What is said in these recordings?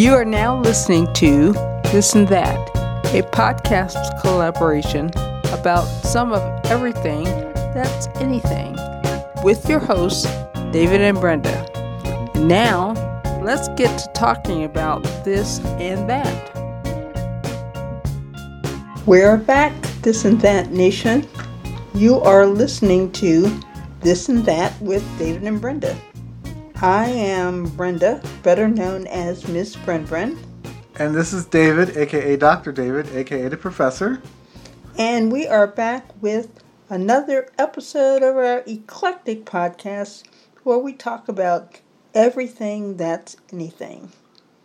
You are now listening to This and That, a podcast collaboration about some of everything that's anything with your hosts, David and Brenda. Now, let's get to talking about this and that. We're back, This and That Nation. You are listening to This and That with David and Brenda. I am Brenda, better known as Miss Bren Bren. And this is David, aka Dr. David, aka the Professor. And we are back with another episode of our eclectic podcast where we talk about everything that's anything.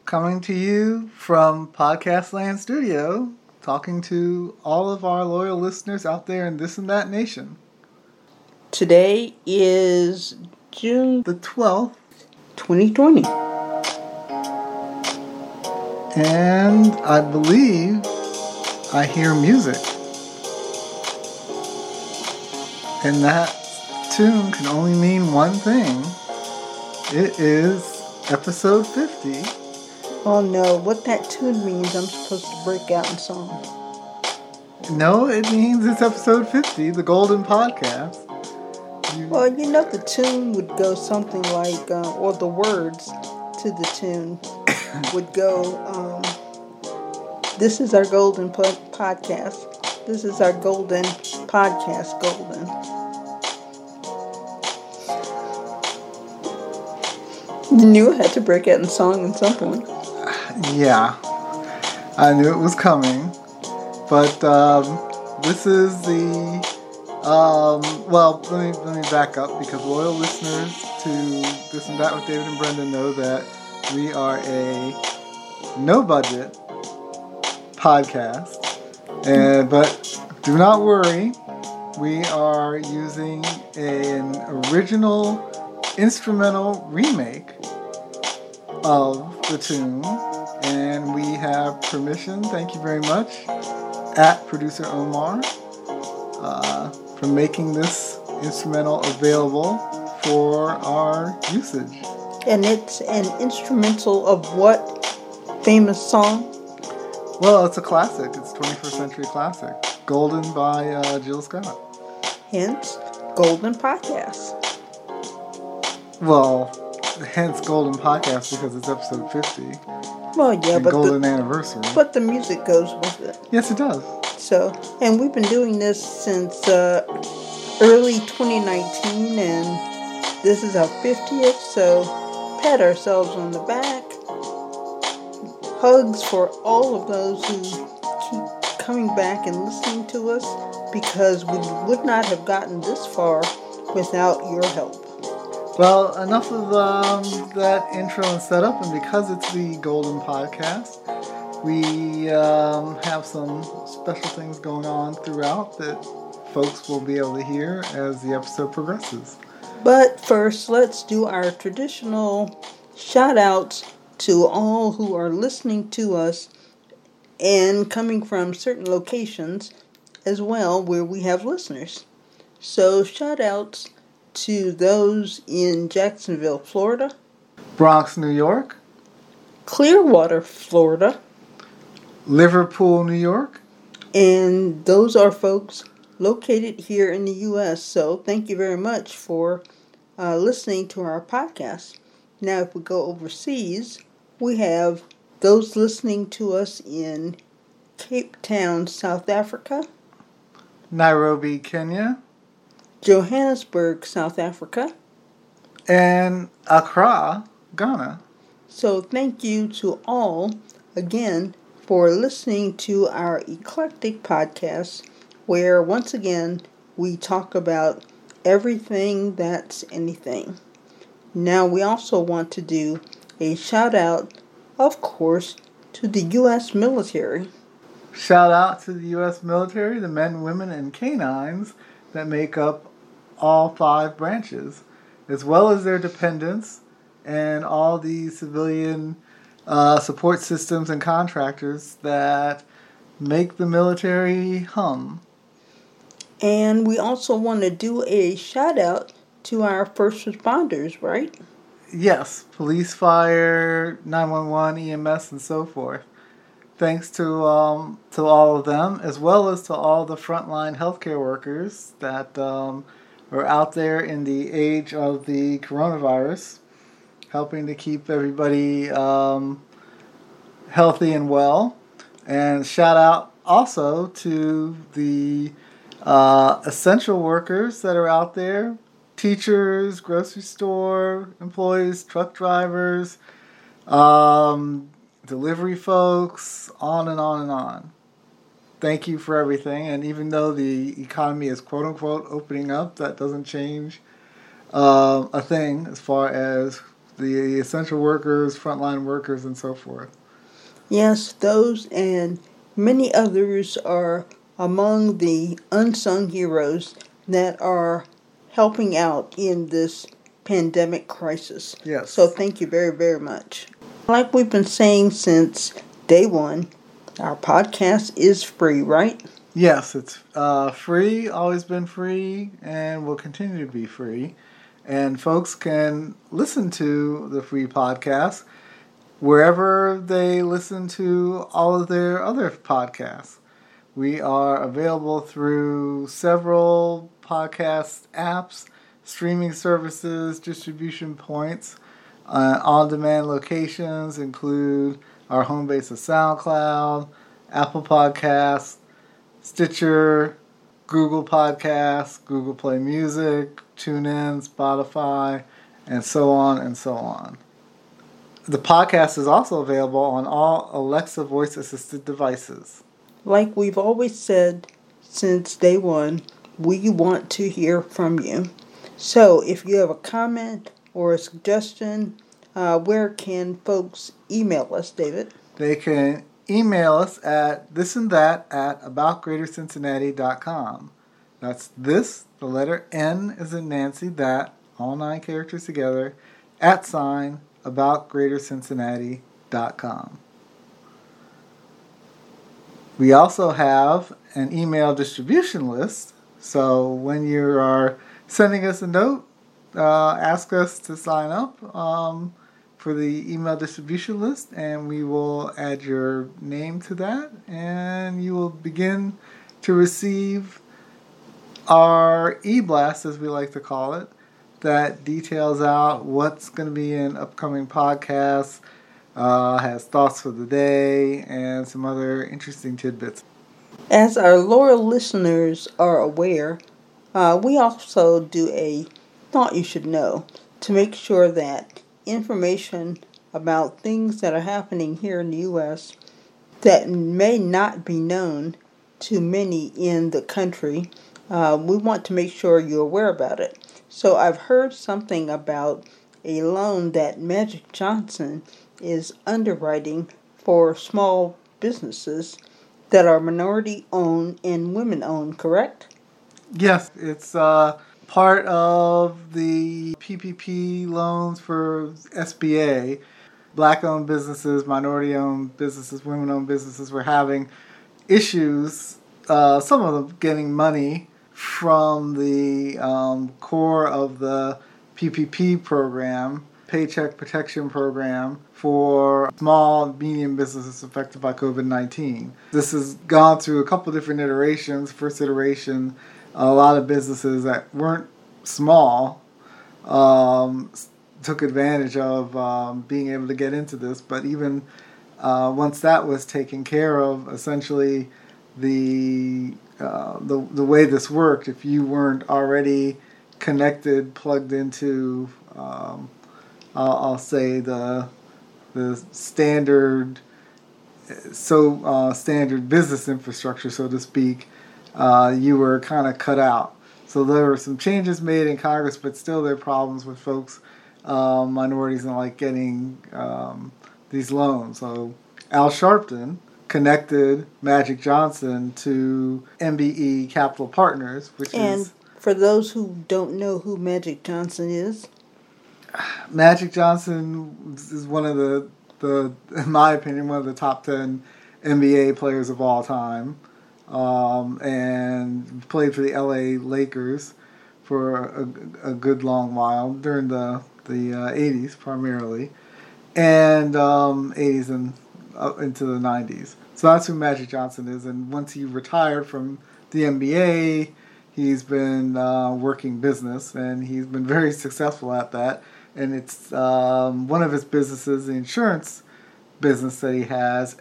Coming to you from Podcast Land Studio, talking to all of our loyal listeners out there in this and that nation. Today is June The 12th, 2020. and I believe I hear music. And that tune can only mean one thing. It is episode 50. Oh no, what that tune means, I'm supposed to break out in song. No, it means it's episode 50, the Golden Podcast. Well, you know, the tune would go something like, uh, or the words to the tune would go, um, This is our golden po- podcast. This is our golden podcast, golden. You knew I had to break out in song at some point. Yeah, I knew it was coming, but um, this is the um, well. Let me let me back up because loyal listeners to this and that with David and Brenda know that we are a no budget podcast, and but do not worry, we are using an original instrumental remake of the tune, and we have permission. Thank you very much, at producer Omar, uh, for making this instrumental available for our usage. And it's an instrumental of what famous song? Well, it's a classic. It's 21st century classic, "Golden" by uh, Jill Scott. Hence, Golden Podcast. Well, hence Golden Podcast because it's episode 50 Well, yeah, but Golden the, Anniversary. but the music goes with it. yes, it does. So, and we've been doing this since uh, early 2019, and this is our 50th. So, pat ourselves on the back. Hugs for all of those who keep coming back and listening to us because we would not have gotten this far without your help. Well, enough of um, that intro and setup, and because it's the Golden Podcast, we um, have some special things going on throughout that folks will be able to hear as the episode progresses. But first, let's do our traditional shout outs to all who are listening to us and coming from certain locations as well where we have listeners. So, shout outs to those in Jacksonville, Florida, Bronx, New York, Clearwater, Florida, Liverpool, New York, and those are folks located here in the U.S. So, thank you very much for uh, listening to our podcast. Now, if we go overseas, we have those listening to us in Cape Town, South Africa, Nairobi, Kenya, Johannesburg, South Africa. and Accra, Ghana. So, thank you to all again for listening to our eclectic podcast, where once again we talk about everything that's anything. Now, we also want to do a shout out, of course, to the U.S. military. Shout out to the U.S. military, the men, women, and canines that make up all five branches, as well as their dependents and all the civilian uh, support systems and contractors that make the military hum. And we also want to do a shout out to our first responders, right? Yes, police, fire, 911, EMS, and so forth. Thanks to um, to all of them, as well as to all the frontline healthcare workers that um, are out there in the age of the coronavirus, helping to keep everybody um, healthy and well. And shout out also to the uh, essential workers that are out there teachers, grocery store employees, truck drivers, um, delivery folks, on and on and on. Thank you for everything. And even though the economy is quote unquote opening up, that doesn't change uh, a thing as far as the essential workers, frontline workers, and so forth. Yes, those and many others are among the unsung heroes that are helping out in this pandemic crisis. Yes. So thank you very, very much. Like we've been saying since day one, our podcast is free, right? Yes, it's uh, free, always been free, and will continue to be free. And folks can listen to the free podcast wherever they listen to all of their other podcasts. We are available through several podcast apps, streaming services, distribution points. Uh, on demand locations include our home base of SoundCloud, Apple Podcasts, Stitcher, Google Podcasts, Google Play Music, TuneIn, Spotify, and so on and so on. The podcast is also available on all Alexa voice assisted devices. Like we've always said since day one, we want to hear from you. So if you have a comment or a suggestion, uh, where can folks email us, David? They can email us at this and that at aboutgreatercincinnati.com. That's this, the letter N is in Nancy, that, all nine characters together, at sign aboutgreatercincinnati.com. We also have an email distribution list. So when you are sending us a note, uh, ask us to sign up um, for the email distribution list, and we will add your name to that, and you will begin to receive our e blast, as we like to call it, that details out what's going to be in upcoming podcasts, uh, has thoughts for the day, and some other interesting tidbits. As our loyal listeners are aware, uh, we also do a thought you should know to make sure that information about things that are happening here in the U.S. that may not be known to many in the country, uh, we want to make sure you're aware about it. So I've heard something about a loan that Magic Johnson is underwriting for small businesses that are minority owned and women owned, correct? Yes, it's uh, part of the PPP loans for SBA. Black owned businesses, minority owned businesses, women owned businesses were having issues, uh, some of them getting money from the um, core of the PPP program, Paycheck Protection Program, for small, medium businesses affected by COVID 19. This has gone through a couple different iterations. First iteration, a lot of businesses that weren't small um, took advantage of um, being able to get into this, but even uh, once that was taken care of, essentially the uh, the the way this worked, if you weren't already connected, plugged into, um, I'll, I'll, say the the standard, so uh, standard business infrastructure, so to speak, uh, you were kind of cut out. So there were some changes made in Congress, but still there are problems with folks, um, minorities, and like getting um, these loans. So Al Sharpton connected Magic Johnson to MBE Capital Partners, which and is. for those who don't know who Magic Johnson is, Magic Johnson is one of the, the, in my opinion, one of the top 10 NBA players of all time. Um, and played for the LA Lakers for a, a good long while during the the uh, 80s primarily, and um, 80s and uh, into the 90s. So that's who Magic Johnson is. And once he retired from the NBA, he's been uh, working business, and he's been very successful at that. And it's um, one of his businesses, the insurance business that he has,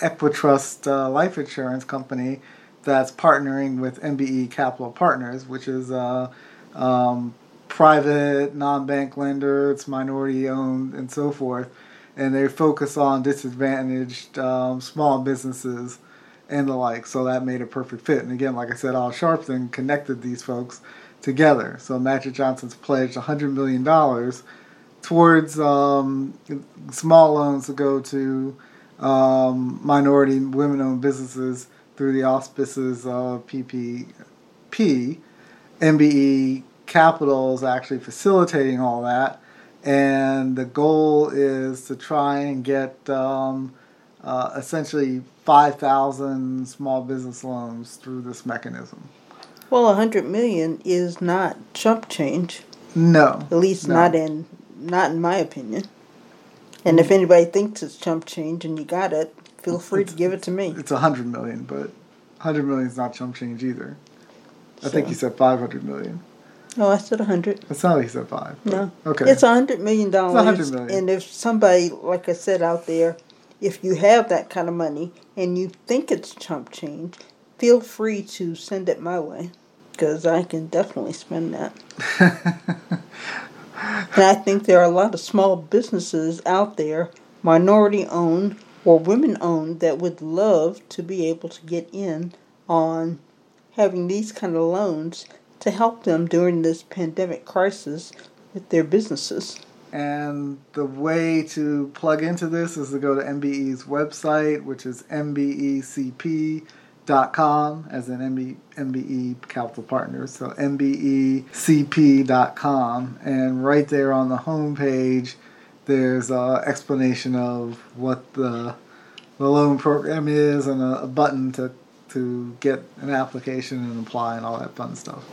Equitrust uh, Life Insurance Company, that's partnering with MBE Capital Partners, which is a um, private non-bank lender. It's minority owned and so forth, and they focus on disadvantaged um, small businesses and the like. So that made a perfect fit. And again, like I said, Al Sharpton connected these folks together. So Magic Johnson's pledged $100 million towards um, small loans to go to um, minority women owned businesses through the auspices of PPP. MBE Capital is actually facilitating all that. And the goal is to try and get um, uh, essentially 5,000 small business loans through this mechanism. Well, 100 million is not chump change. No. At least no. not in not in my opinion. And if anybody thinks it's chump change and you got it, feel free It's- to give it to me. It's 100 million, but 100 million is not chump change either. I think you said 500 million. No, I said a 100. It's not like you said five. No. Okay. It's a hundred million dollars. $100 million. And if somebody, like I said out there, if you have that kind of money and you think it's chump change, feel free to send it my way, because I can definitely spend that. And I think there are a lot of small businesses out there, minority owned or women owned, that would love to be able to get in on having these kind of loans to help them during this pandemic crisis with their businesses. And the way to plug into this is to go to MBE's website, which is mbecp.com, as MB, MBE Capital Partners. So mbecp.com. And right there on the homepage, there's an explanation of what the, the loan program is and a, a button to, to get an application and apply and all that fun stuff.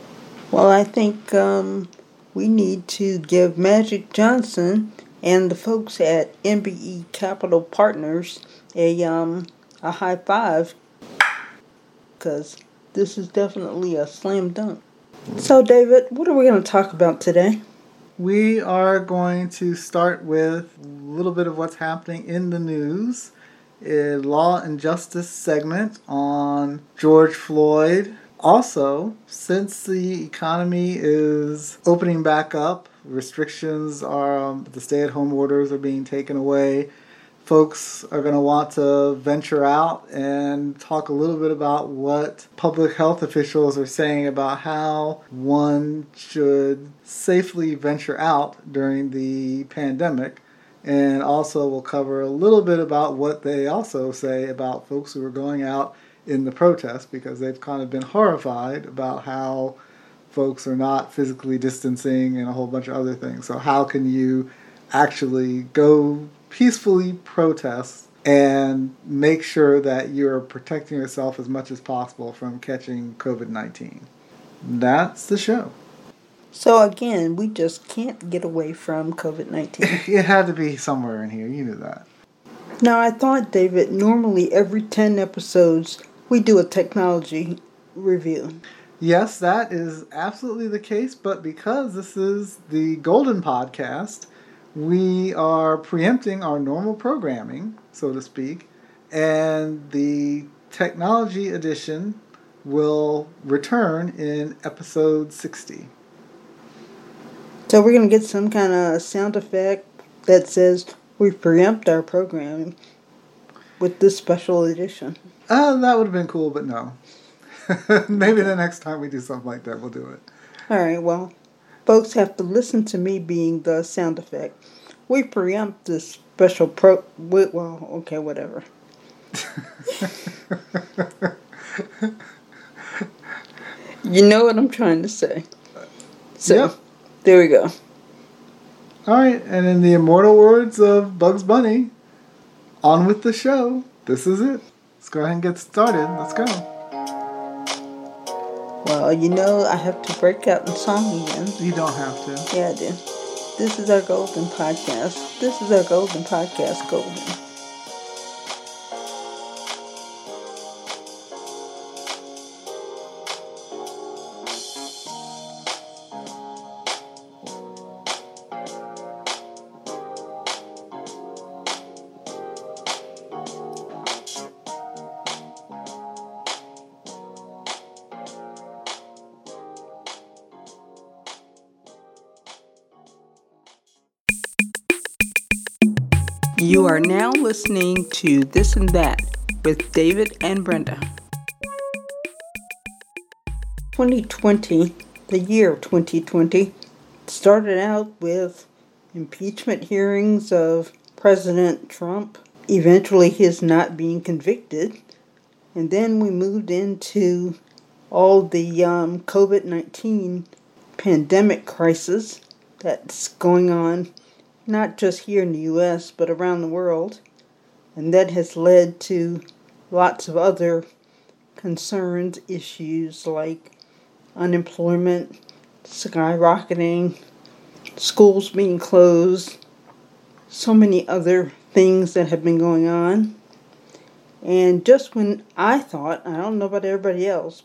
Well, I think um, we need to give Magic Johnson and the folks at MBE Capital Partners a um, a high five because this is definitely a slam dunk. So, David, what are we going to talk about today? We are going to start with a little bit of what's happening in the news. A law and justice segment on George Floyd. Also, since the economy is opening back up, restrictions are, um, the stay at home orders are being taken away. Folks are going to want to venture out and talk a little bit about what public health officials are saying about how one should safely venture out during the pandemic. And also, we'll cover a little bit about what they also say about folks who are going out in the protest because they've kind of been horrified about how folks are not physically distancing and a whole bunch of other things. So, how can you actually go peacefully protest and make sure that you're protecting yourself as much as possible from catching COVID 19? That's the show. So, again, we just can't get away from COVID 19. It had to be somewhere in here. You knew that. now, I thought, David, normally every 10 episodes we do a technology review. Yes, that is absolutely the case, but because this is the Golden Podcast, we are preempting our normal programming, so to speak, and the technology edition will return in episode 60. So we're gonna get some kind of sound effect that says we preempt our programming with this special edition. Uh, that would have been cool, but no. Maybe the next time we do something like that, we'll do it. All right, well, folks have to listen to me being the sound effect. We preempt this special pro. Well, okay, whatever. You know what I'm trying to say. So, Yep. there we go. All right, and in the immortal words of Bugs Bunny, on with the show. This is it. Let's go ahead and get started. Let's go. Well, you know I have to break out in song again. You don't have to. Yeah, I do. This is our golden podcast. This is our golden podcast, Golden. You are now listening to This and That with David and Brenda. 2020, the year 2020, started out with impeachment hearings of President Trump, eventually his not being convicted, and then we moved into all the um, COVID 19 pandemic crisis that's going on not just here in the US, but around the world. And that has led to lots of other concerns, issues like unemployment skyrocketing, schools being closed, so many other things that have been going on. And just when I thought, I don't know about everybody else,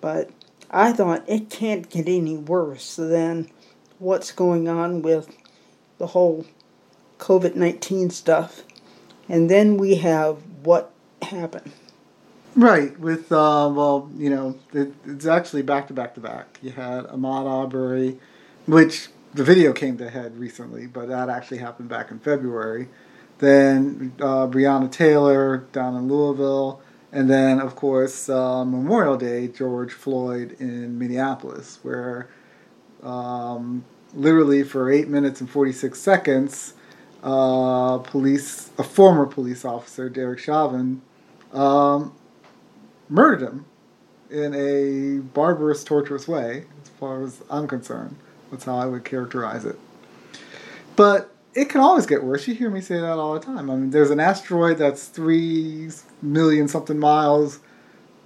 but I thought it can't get any worse than what's going on with the whole COVID 19 stuff. And then we have what happened. Right, with, uh, well, you know, it, it's actually back to back to back. You had Ahmaud Arbery, which the video came to head recently, but that actually happened back in February. Then uh, Breonna Taylor down in Louisville. And then, of course, uh, Memorial Day, George Floyd in Minneapolis, where um, literally for eight minutes and 46 seconds, uh, police, a former police officer, Derek Chauvin, um, murdered him in a barbarous, torturous way, as far as I'm concerned. That's how I would characterize it. But it can always get worse. You hear me say that all the time. I mean, there's an asteroid that's three million something miles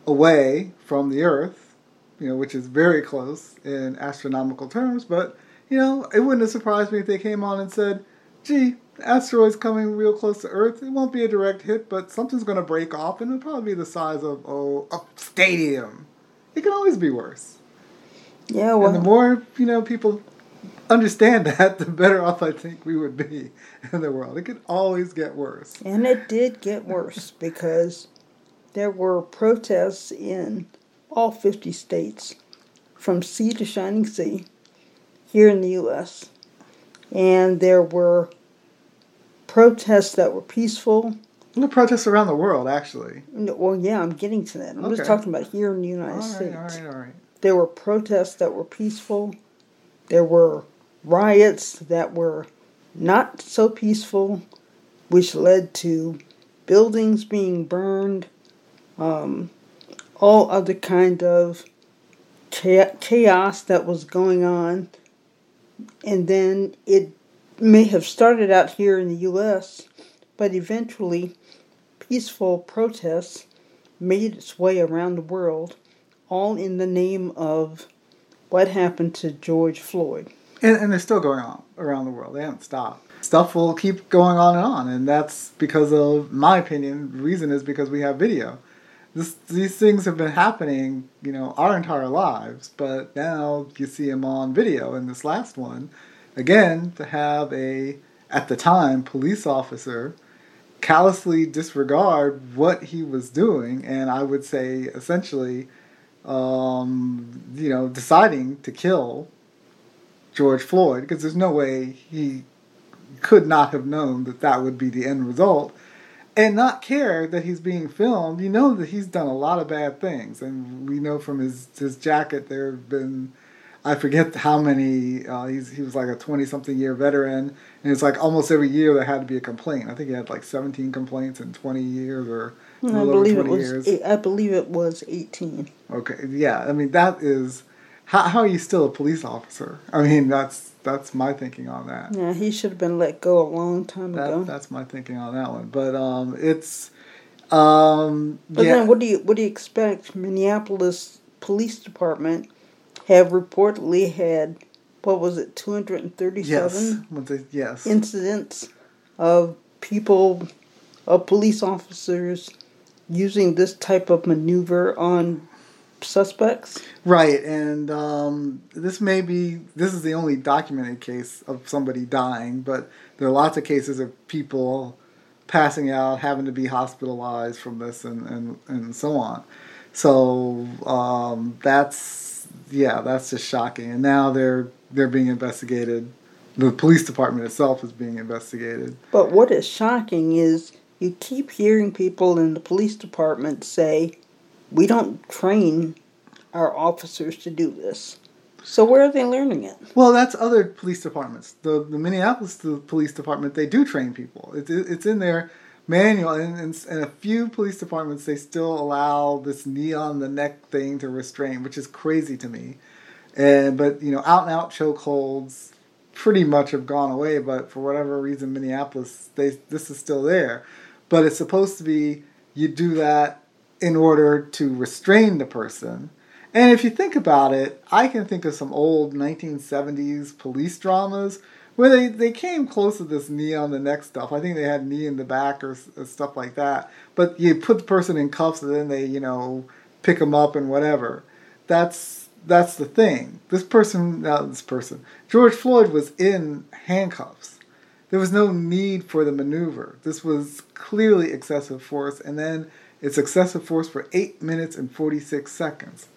away from the Earth, you know, which is very close in astronomical terms, but you know, it wouldn't have surprised me if they came on and said, gee, asteroid's coming real close to Earth. It won't be a direct hit, but something's going to break off, and it'll probably be the size of oh, a stadium. It can always be worse. Yeah, well. And the more, you know, people understand that, the better off I think we would be in the world. It could always get worse. And it did get worse because there were protests in all 50 states from sea to shining sea here in the U.S. And there were protests that were peaceful. There protests around the world, actually. Well, yeah, I'm getting to that. I'm okay. just talking about here in the United all States. All right, all right. There were protests that were peaceful. There were riots that were not so peaceful, which led to buildings being burned, um, all other kind of chaos that was going on and then it may have started out here in the U.S., but eventually peaceful protests made its way around the world, all in the name of what happened to George Floyd. And, and they're still going on around the world. They haven't stopped. Stuff will keep going on and on, and that's because of my opinion. The reason is because we have video this, these things have been happening, you know, our entire lives, but now you see them on video. In this last one, again, to have a, at the time, police officer callously disregard what he was doing, and I would say essentially, um, you know, deciding to kill George Floyd, because there's no way he could not have known that that would be the end result and not care that he's being filmed. You know that he's done a lot of bad things, and we know from his his jacket there have been. I forget how many. Uh, he's he was like a twenty something year veteran, and it's like almost every year there had to be a complaint. I think he had like seventeen complaints in twenty years, or I believe it was. Years. I believe it was eighteen. Okay, yeah. I mean that is how how are you still a police officer? I mean that's that's my thinking on that. Yeah, he should have been let go a long time that, ago. That's my thinking on that one. But um, it's um, but yeah. then what do you what do you expect? Minneapolis Police Department have reportedly had what was it, 237 Yes. Yes. incidents of people, of police officers using this type of maneuver on suspects. Right, and um, this may be this is the only documented case of somebody dying, but there are lots of cases of people passing out, having to be hospitalized from this, and and, and so on. So um, that's yeah, that's just shocking. And now they're they're being investigated. The police department itself is being investigated. But what is shocking is you keep hearing people in the police department say, "We don't train our officers to do this." So where are they learning it? Well, that's other police departments. The the Minneapolis police department they do train people. It's it's in their manual, and in, a few police departments they still allow this knee on the neck thing to restrain, which is crazy to me. And but you know, out and out chokeholds pretty much have gone away. But for whatever reason, Minneapolis they this is still there. But it's supposed to be you do that in order to restrain the person and if you think about it, I can think of some old 1970s police dramas where they, they came close to this knee on the neck stuff. I think they had knee in the back or, or uh, stuff like that. But you put the person in cuffs and then they, you know, pick them up and whatever. That's that's the thing. This person, not this person, George Floyd was in handcuffs. There was no need for the maneuver. This was clearly excessive force, and then it's excessive force for eight minutes and 46 seconds.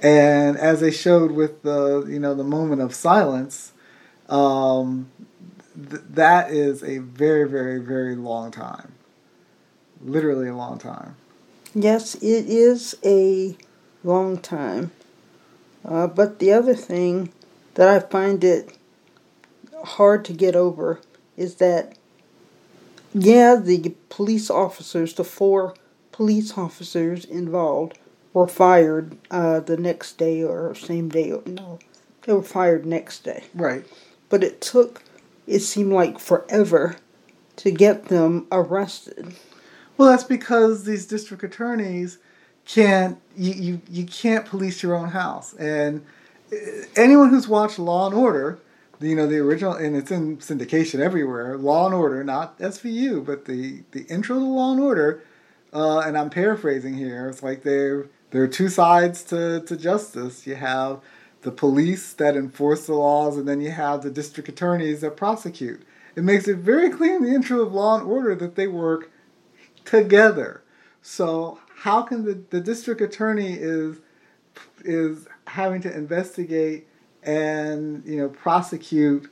And as they showed with the you know the moment of silence, um, th- that is a very very very long time, literally a long time. Yes, it is a long time. Uh, but the other thing that I find it hard to get over is that, yeah, the police officers, the four police officers involved, were fired uh, the next day or same day. No, they were fired next day. Right. But it took, it seemed like forever to get them arrested. Well, that's because these district attorneys can't, you, you, you can't police your own house. And uh, anyone who's watched Law and Order, you know, the original, and it's in syndication everywhere, Law and Order, not SVU, but the, the intro to Law and Order, uh, and I'm paraphrasing here, it's like they're there are two sides to, to justice. You have the police that enforce the laws, and then you have the district attorneys that prosecute. It makes it very clear in the intro of Law and Order that they work together. So how can the, the district attorney is is having to investigate and you know prosecute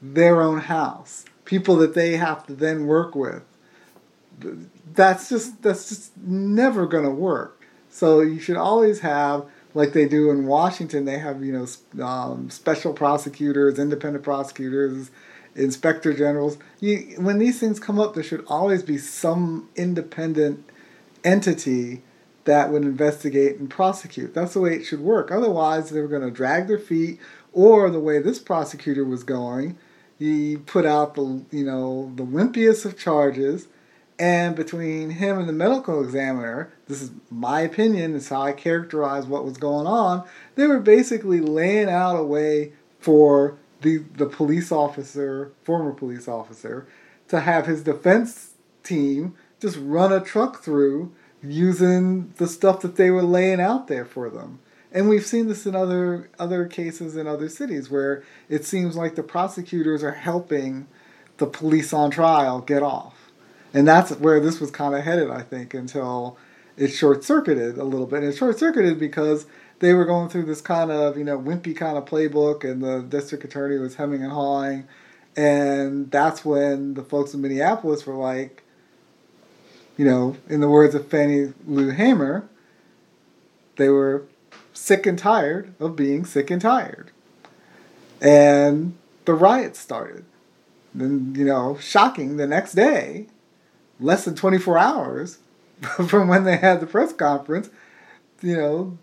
their own house, people that they have to then work with. That's just that's just never going to work. So you should always have, like they do in Washington, they have you know um, special prosecutors, independent prosecutors, inspector generals. You, when these things come up, there should always be some independent entity that would investigate and prosecute. That's the way it should work. Otherwise, they're going to drag their feet, or the way this prosecutor was going, he put out the you know the wimpiest of charges and between him and the medical examiner, this is my opinion, this is how I characterize what was going on. They were basically laying out a way for the the police officer, former police officer, to have his defense team just run a truck through using the stuff that they were laying out there for them. And we've seen this in other other cases in other cities where it seems like the prosecutors are helping the police on trial get off and that's where this was kind of headed, I think, until it short circuited a little bit. And it short circuited because they were going through this kind of, you know, wimpy kind of playbook, and the district attorney was hemming and hawing. And that's when the folks in Minneapolis were like, you know, in the words of Fannie Lou Hamer, they were sick and tired of being sick and tired. And the riots started. Then, you know, shocking the next day, less than 24 hours from when they had the press conference, you know,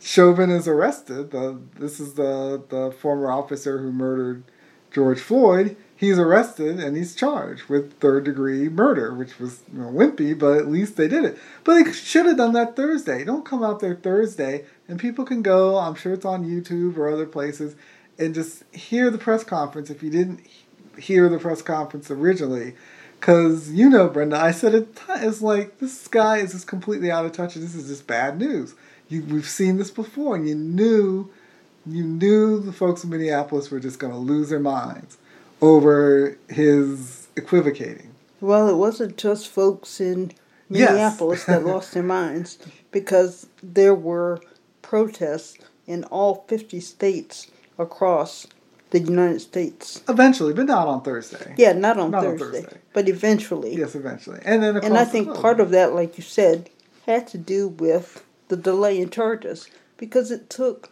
Chauvin is arrested. The, this is the, the former officer who murdered George Floyd. He's arrested and he's charged with third degree murder, which was you know, wimpy, but at least they did it. But they should have done that Thursday. Don't come out there Thursday and people can go, I'm sure it's on YouTube or other places, and just hear the press conference if you didn't hear the press conference originally. Because, you know, Brenda, I said it, it's like, this guy is just completely out of touch and this is just bad news. You, we've seen this before and you knew, you knew the folks in Minneapolis were just going to lose their minds over his equivocating. Well, it wasn't just folks in Minneapolis yes. that lost their minds because there were protests in all 50 states across the United States. Eventually, but not on Thursday. Yeah, not on, not Thursday, on Thursday, but eventually. Yes, eventually, and then and I think part of that, like you said, had to do with the delay in charges because it took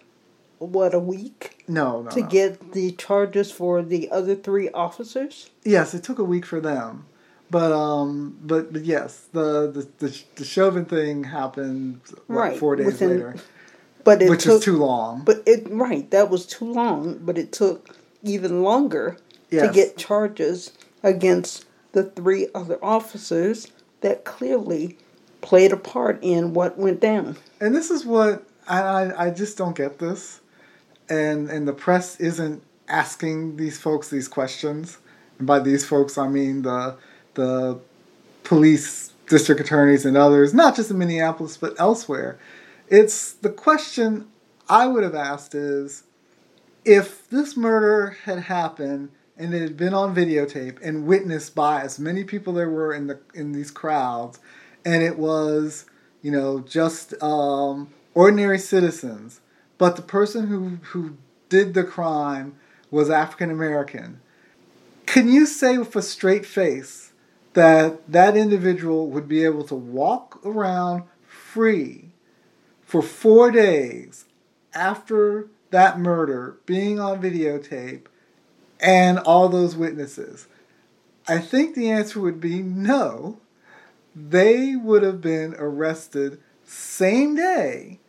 what a week. No, no, to no. get the charges for the other three officers. Yes, it took a week for them, but um, but, but yes, the the the, the Chauvin thing happened what, right four days Within, later but which took, is too long. But it right, that was too long. But it took even longer yes. to get charges against the three other officers that clearly played a part in what went down. And this is what I, I, I just don't get this, and and the press isn't asking these folks these questions. And by these folks, I mean the the police district attorneys and others, not just in Minneapolis but elsewhere. It's the question I would have asked is if this murder had happened and it had been on videotape and witnessed by as many people there were in the in these crowds, and it was you know just um, ordinary citizens, but the person who who did the crime was African American. Can you say with a straight face that that individual would be able to walk around free for four days after that murder being on videotape and all those witnesses? I think the answer would be no. They would have been arrested same day,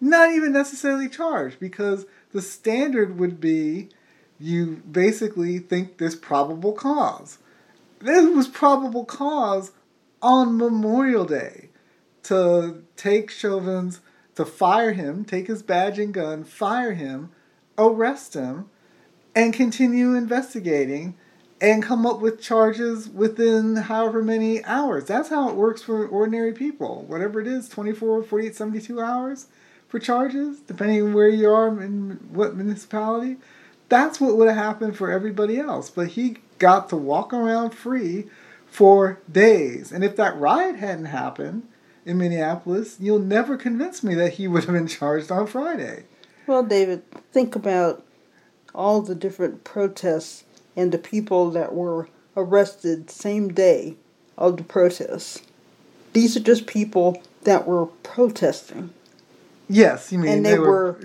not even necessarily charged, because the standard would be you basically think there's probable cause. There was probable cause on Memorial Day to take Chauvin's to fire him, take his badge and gun, fire him, arrest him, and continue investigating and come up with charges within however many hours. That's how it works for ordinary people. Whatever it is, 24, 48, 72 hours for charges, depending on where you are in what municipality. That's what would have happened for everybody else. But he got to walk around free for days. And if that riot hadn't happened, in Minneapolis, you'll never convince me that he would have been charged on Friday. Well, David, think about all the different protests and the people that were arrested same day of the protests. These are just people that were protesting. Yes, you mean and they, they were,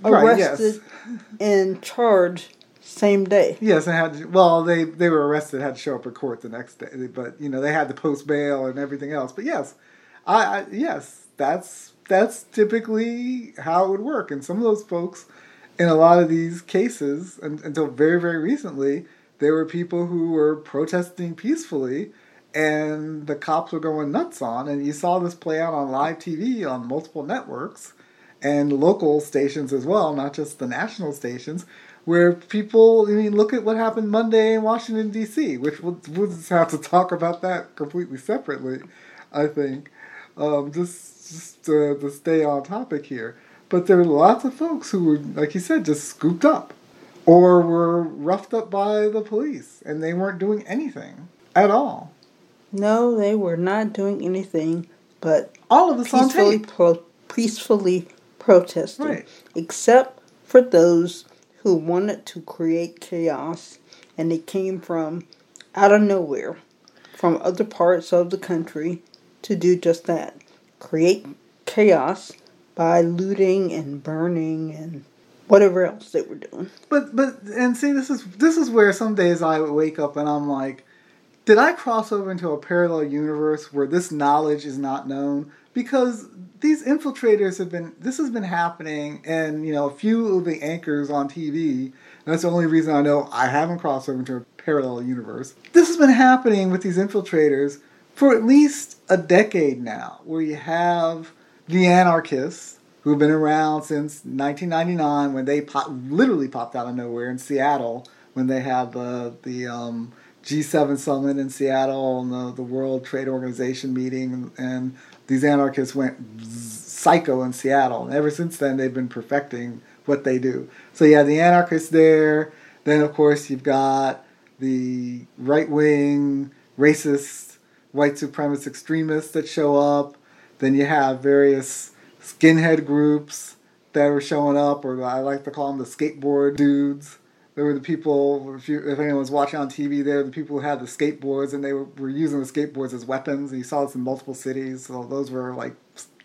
were arrested right, yes. and charged same day. Yes, and had to, well, they they were arrested, had to show up at court the next day, but you know they had to post bail and everything else. But yes, I, I yes, that's that's typically how it would work. And some of those folks, in a lot of these cases, and, until very very recently, there were people who were protesting peacefully, and the cops were going nuts on. And you saw this play out on live TV on multiple networks and local stations as well, not just the national stations, where people, I mean, look at what happened Monday in Washington, D.C., which we'll, we'll just have to talk about that completely separately, I think um, just just to, to stay on topic here. But there were lots of folks who were, like you said, just scooped up or were roughed up by the police, and they weren't doing anything at all. No, they were not doing anything, but all of us peacefully, pro- peacefully protesting, right. except for those who wanted to create chaos, and they came from out of nowhere, from other parts of the country, to do just that create chaos by looting and burning and whatever else they were doing. But but and see this is this is where some days I wake up and I'm like, did I cross over into a parallel universe where this knowledge is not known? Because these infiltrators have been this has been happening and you know a few of the anchors on TV. that's the only reason I know I haven't crossed over into a parallel universe. This has been happening with these infiltrators for at least a decade now, where you have the anarchists who've been around since 1999 when they pop, literally popped out of nowhere in Seattle when they had the the um, G7 summit in Seattle and the, the World Trade Organization meeting, and, these anarchists went psycho in Seattle. And ever since then, they've been perfecting what they do. So you have the anarchists there. Then, of course, you've got the right wing, racist, white supremacist extremists that show up. Then you have various skinhead groups that were showing up, or I like to call them the skateboard dudes. There were the people, if, you, if anyone was watching on TV there, the people who had the skateboards and they were, were using the skateboards as weapons. And you saw this in multiple cities. So those were like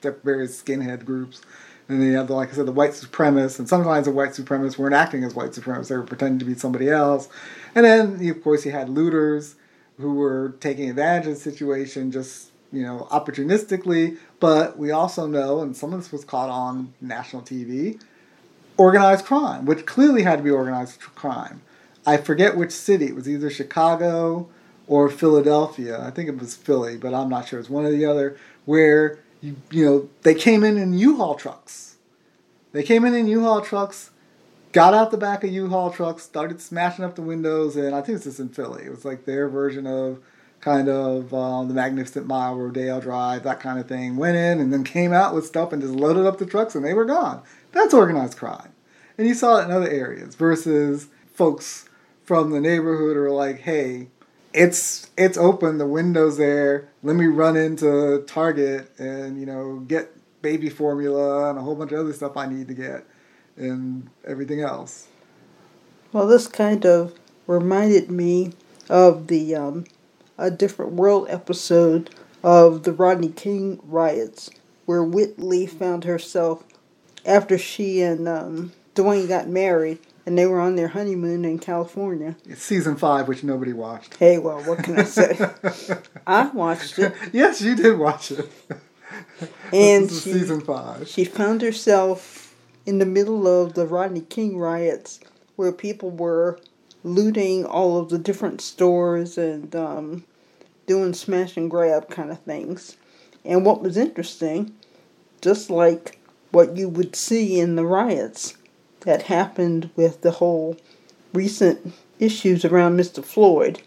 various skinhead groups. And then you have, the, like I said, the white supremacists. And sometimes the white supremacists weren't acting as white supremacists, they were pretending to be somebody else. And then, of course, you had looters who were taking advantage of the situation just you know, opportunistically, but we also know, and some of this was caught on national TV, organized crime, which clearly had to be organized crime. I forget which city. It was either Chicago or Philadelphia. I think it was Philly, but I'm not sure. It's one or the other. Where you you know they came in in U-Haul trucks. They came in in U-Haul trucks, got out the back of U-Haul trucks, started smashing up the windows, and I think it's just in Philly. It was like their version of kind of um, the Magnificent Mile, Rodeo Drive, that kind of thing. Went in and then came out with stuff and just loaded up the trucks and they were gone. That's organized crime. And you saw it in other areas versus folks from the neighborhood are like, hey, it's it's open, the window's there. Let me run into Target and you know get baby formula and a whole bunch of other stuff I need to get and everything else. Well, this kind of reminded me of the um, a different world episode of the Rodney King riots, where Whitley found herself after she and um, Dwayne got married and they were on their honeymoon in California. It's season five, which nobody watched. Hey, well, what can I say? I watched it. Yes, you did watch it. And she, season five. She found herself in the middle of the Rodney King riots, where people were looting all of the different stores and um, doing smash and grab kind of things. And what was interesting, just like what you would see in the riots that happened with the whole recent issues around Mr. Floyd,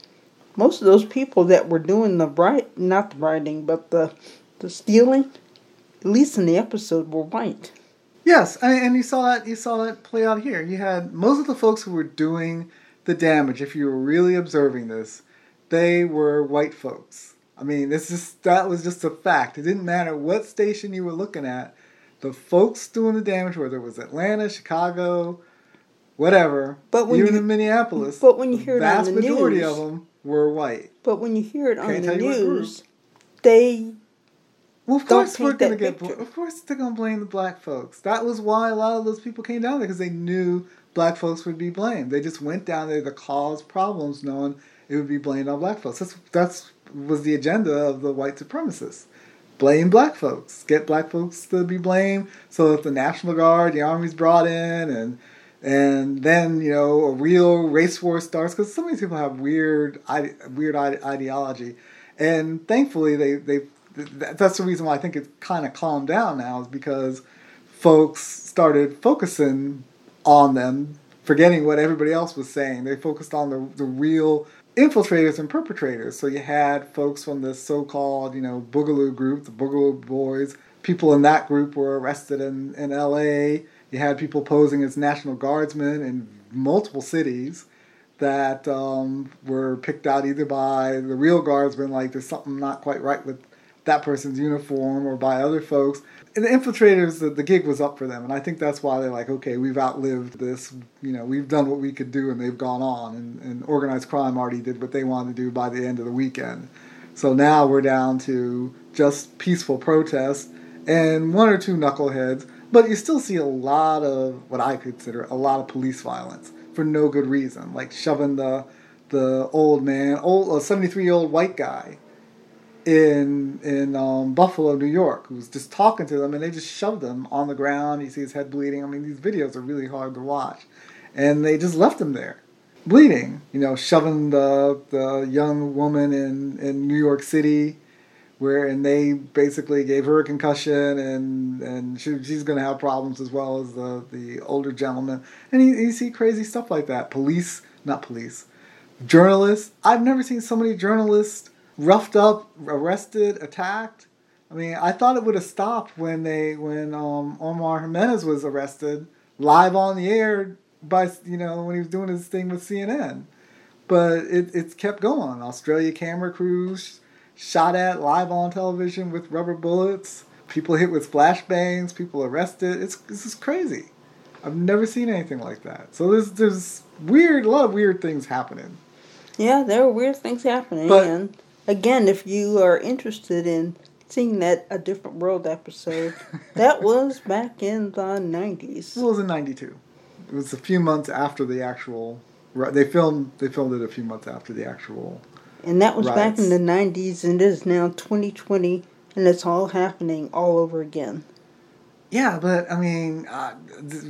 most of those people that were doing the right, not the rioting, but the the stealing, at least in the episode, were white. Yes, and you saw that you saw that play out here. You had most of the folks who were doing the damage. If you were really observing this, they were white folks. I mean, this is that was just a fact. It didn't matter what station you were looking at. The folks doing the damage, whether it was Atlanta, Chicago, whatever, but when even you, in Minneapolis, but when you hear it on the majority news, of them were white. But when you hear it on Can't the news, they well, of course we're gonna get. Bl- of course they're gonna blame the black folks. That was why a lot of those people came down there because they knew black folks would be blamed. They just went down there to cause problems, knowing it would be blamed on black folks. That's that's was the agenda of the white supremacists. Blame black folks. Get black folks to be blamed so that the National Guard, the Army's brought in and and then you know a real race war starts because some of these people have weird weird ideology, and thankfully they they that's the reason why I think it's kind of calmed down now is because folks started focusing on them, forgetting what everybody else was saying. They focused on the the real infiltrators and perpetrators. So you had folks from the so-called, you know, Boogaloo group, the Boogaloo Boys. People in that group were arrested in, in L.A. You had people posing as National Guardsmen in multiple cities that um, were picked out either by the real guardsmen, like there's something not quite right with that person's uniform, or by other folks and the infiltrators, the, the gig was up for them, and I think that's why they're like, okay, we've outlived this. You know, we've done what we could do, and they've gone on. And, and organized crime already did what they wanted to do by the end of the weekend. So now we're down to just peaceful protests and one or two knuckleheads, but you still see a lot of what I consider a lot of police violence for no good reason, like shoving the the old man, old uh, a 73 year old white guy in in um, Buffalo, New York, who was just talking to them, and they just shoved him on the ground. You see his head bleeding. I mean, these videos are really hard to watch, and they just left him there, bleeding. You know, shoving the the young woman in in New York City, where and they basically gave her a concussion and and she, she's going to have problems as well as the the older gentleman and you, you see crazy stuff like that police not police journalists i've never seen so many journalists roughed up arrested attacked i mean i thought it would have stopped when they when um, omar jimenez was arrested live on the air by you know when he was doing his thing with cnn but it, it's kept going australia camera crews shot at live on television with rubber bullets, people hit with flashbangs, people arrested. It's this is crazy. I've never seen anything like that. So there's there's weird, a lot of weird things happening. Yeah, there are weird things happening. But, and again, if you are interested in seeing that A Different World episode, that was back in the 90s. It was in 92. It was a few months after the actual. They filmed. They filmed it a few months after the actual and that was back in the 90s, and it is now 2020, and it's all happening all over again. Yeah, but I mean, uh,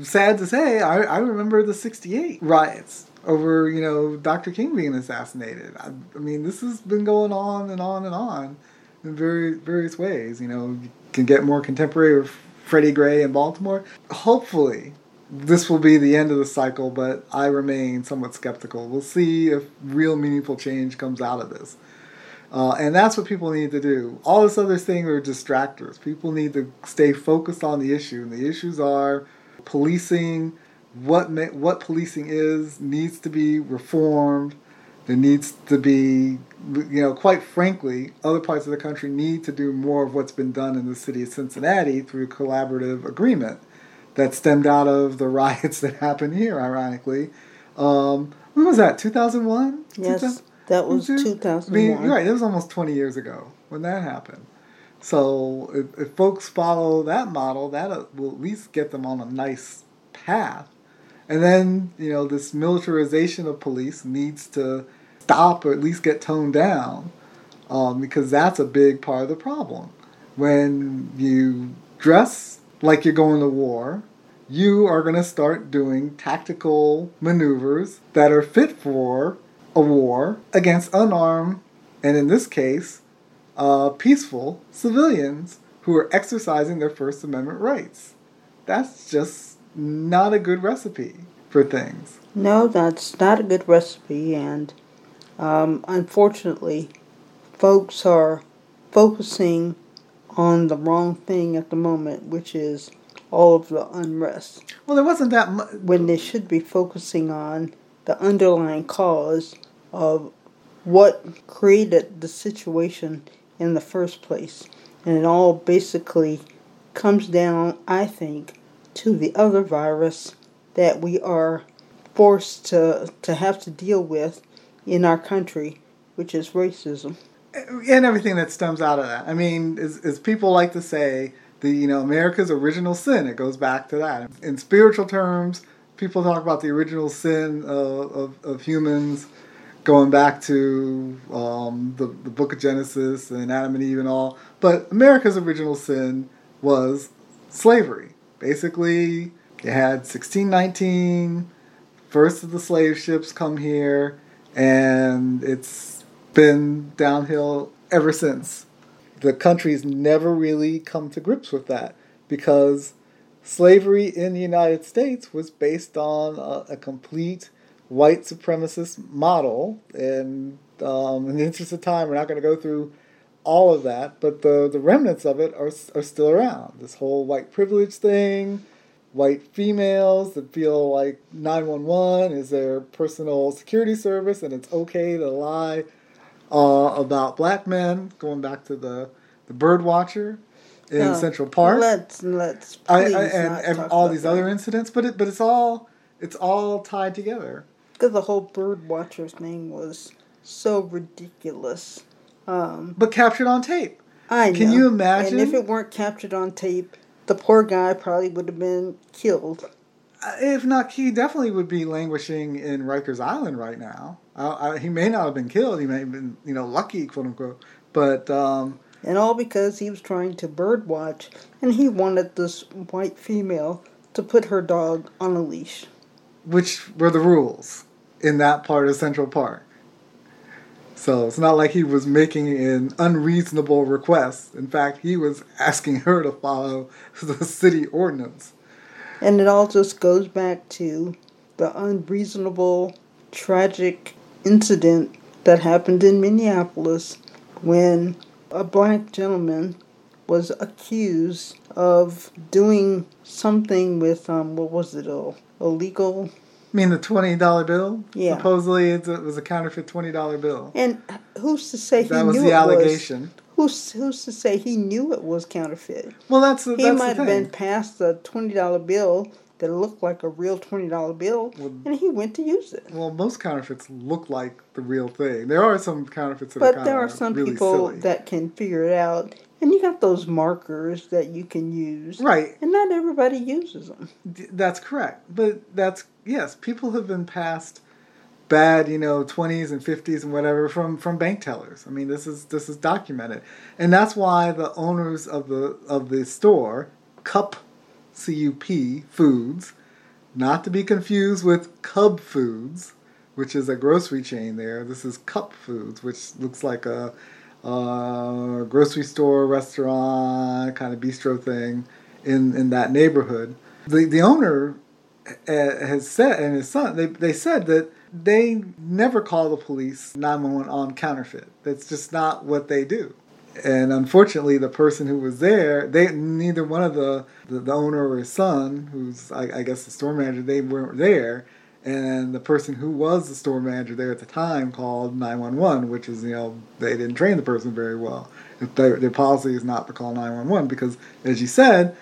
sad to say, I, I remember the 68 riots over, you know, Dr. King being assassinated. I, I mean, this has been going on and on and on in very various ways. You know, you can get more contemporary with Freddie Gray in Baltimore. Hopefully, this will be the end of the cycle, but I remain somewhat skeptical. We'll see if real meaningful change comes out of this. Uh, and that's what people need to do. All this other thing are distractors. People need to stay focused on the issue. And the issues are policing, what what policing is needs to be reformed. There needs to be, you know, quite frankly, other parts of the country need to do more of what's been done in the city of Cincinnati through collaborative agreement that stemmed out of the riots that happened here, ironically. Um, when was that? 2001? Yes, that was 2001. I mean, right, it was almost 20 years ago when that happened. So if, if folks follow that model, that will at least get them on a nice path. And then, you know, this militarization of police needs to stop or at least get toned down um, because that's a big part of the problem. When you dress like you're going to war, you are going to start doing tactical maneuvers that are fit for a war against unarmed, and in this case, uh, peaceful civilians who are exercising their First Amendment rights. That's just not a good recipe for things. No, that's not a good recipe, and um, unfortunately, folks are focusing on the wrong thing at the moment, which is all of the unrest. Well, there wasn't that much. When they should be focusing on the underlying cause of what created the situation in the first place. And it all basically comes down, I think, to the other virus that we are forced to, to have to deal with in our country, which is racism and everything that stems out of that. I mean, as, as people like to say, the you know America's original sin. It goes back to that. In spiritual terms, people talk about the original sin of, of, of humans, going back to um, the the Book of Genesis and Adam and Eve and all. But America's original sin was slavery. Basically, you had 1619, first of the slave ships come here, and it's been downhill ever since. The country's never really come to grips with that because slavery in the United States was based on a, a complete white supremacist model. And um, in the interest of time, we're not going to go through all of that, but the, the remnants of it are, are still around. This whole white privilege thing, white females that feel like 911 is their personal security service and it's okay to lie uh, about black men, going back to the, the bird watcher in no, Central Park. Let's let's I, I, and, and all these that. other incidents, but it but it's all it's all tied together. Because the whole bird watcher's thing was so ridiculous. Um, but captured on tape. I Can you imagine? And if it weren't captured on tape, the poor guy probably would have been killed. Uh, if not, he definitely would be languishing in Rikers Island right now. I, he may not have been killed. He may have been, you know, lucky, quote unquote. But um, and all because he was trying to birdwatch, and he wanted this white female to put her dog on a leash. Which were the rules in that part of Central Park. So it's not like he was making an unreasonable request. In fact, he was asking her to follow the city ordinance. And it all just goes back to the unreasonable, tragic incident that happened in Minneapolis when a black gentleman was accused of doing something with um what was it a illegal mean the twenty dollar bill. Yeah. Supposedly it was a counterfeit twenty dollar bill. and who's to say he That was the it allegation. was who's who's to say he knew it was counterfeit Well, that's the, he might have been passed a twenty dollar bill that looked like a real twenty dollar bill Well- and he went to use it Well, most counterfeits look like the real thing. There are some counterfeits that are but kind there are some really people silly. that can figure it out and you got those markers that you can use right. and not everybody uses them That's correct. But that's yes, people have been passed bad, you know, twenties and fifties and whatever from from bank tellers. I mean, this is this is documented, and that's why the owners of the of the store, Cup, C U P Foods, not to be confused with Cub Foods, which is a grocery chain. There, this is Cup Foods, which looks like a. Uh, grocery store, restaurant, kind of bistro thing in, in that neighborhood. The the owner uh, has said, and his son, they, they said that they never call the police 911 on counterfeit. That's just not what they do. And unfortunately, the person who was there, they neither one of the, the, the owner or his son, who's I, I guess the store manager, they weren't there. And the person who was the store manager there at the time called 911, which is, you know, they didn't train the person very well. Their policy is not to call 911 because, as you said,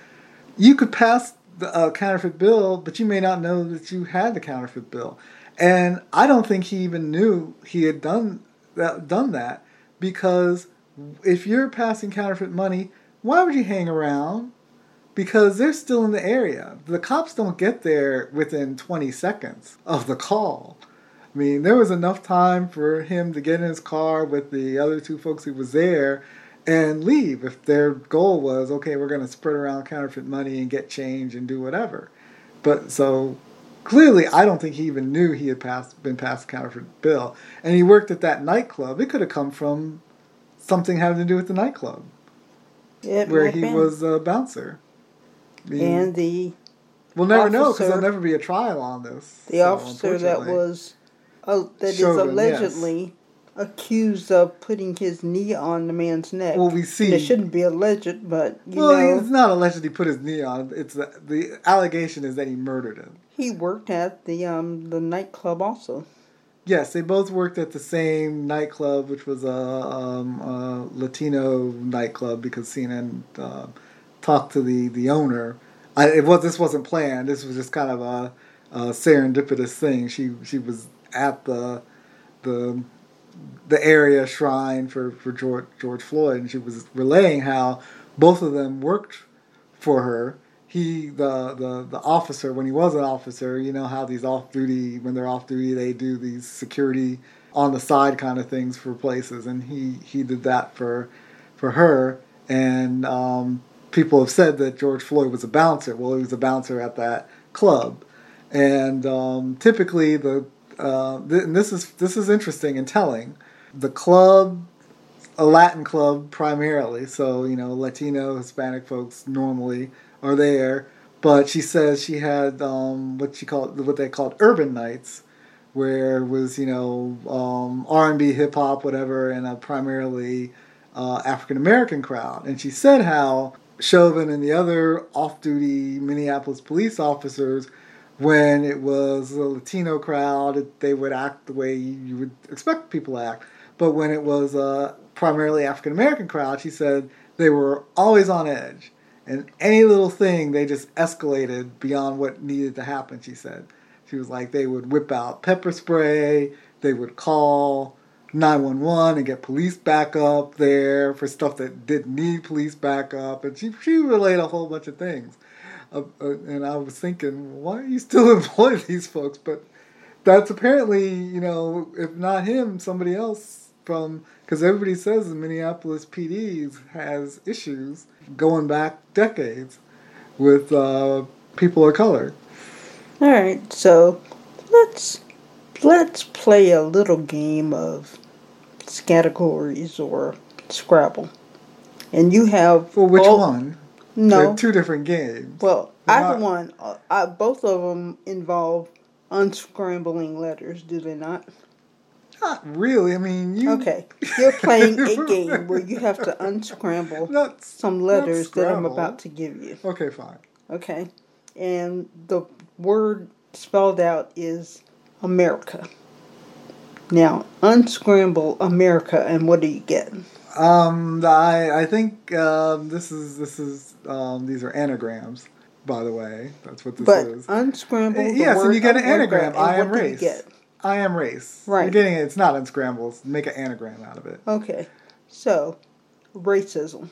you could pass the uh, counterfeit bill, but you may not know that you had the counterfeit bill. And I don't think he even knew he had done that, done that because if you're passing counterfeit money, why would you hang around? Because they're still in the area. The cops don't get there within 20 seconds of the call. I mean, there was enough time for him to get in his car with the other two folks who was there and leave if their goal was okay we're going to spread around counterfeit money and get change and do whatever but so clearly i don't think he even knew he had passed been passed counterfeit bill and he worked at that nightclub it could have come from something having to do with the nightclub It where he been. was a bouncer mean, and the we'll never know because there'll never be a trial on this the so, officer that was uh, that is allegedly accused of putting his knee on the man's neck. well we And see. It shouldn't be alleged, but you well know. it's not alleged he put his knee on it's the, the allegation is that he murdered him. He worked at the um the nightclub also. Yes, they both worked at the same nightclub, which was a, um, a Latino nightclub because CNN uh, talked to the, the owner. I, it was this wasn't planned. This was just kind of a, a serendipitous thing. She she was at the the the area shrine for, for George George Floyd, and she was relaying how both of them worked for her. He the, the the officer when he was an officer, you know how these off duty when they're off duty they do these security on the side kind of things for places, and he he did that for for her. And um, people have said that George Floyd was a bouncer. Well, he was a bouncer at that club, and um, typically the uh, th- and this is this is interesting and telling. The club, a Latin club primarily, so you know Latino, Hispanic folks normally are there. But she says she had um, what she called what they called urban nights, where it was you know um, R and B, hip hop, whatever, and a primarily uh, African American crowd. And she said how Chauvin and the other off-duty Minneapolis police officers, when it was a Latino crowd, they would act the way you would expect people to act. But when it was a primarily African American crowd, she said they were always on edge. And any little thing, they just escalated beyond what needed to happen, she said. She was like, they would whip out pepper spray, they would call 911 and get police backup there for stuff that didn't need police backup. And she, she relayed a whole bunch of things. Uh, uh, and I was thinking, why are you still employing these folks? But that's apparently, you know, if not him, somebody else from, because everybody says the Minneapolis PD has issues going back decades with uh, people of color. All right, so let's let's play a little game of categories or Scrabble. And you have. Well, which both- one? No. They're two different games. Well, They're either not- one. I, both of them involve unscrambling letters, do they not? Not really. I mean, you. Okay. You're playing a game where you have to unscramble Not, some letters that I'm about to give you. okay, fine. Okay. And the word spelled out is America. Now, unscramble America, and what do you get? Um, I I think um, this is this is um, these are anagrams. By the way, that's what this But is. unscramble. the yes, and you get an anagram. I am what do you race. get? I am race. Right. You're getting it. It's not unscrambles. Make an anagram out of it. Okay, so racism.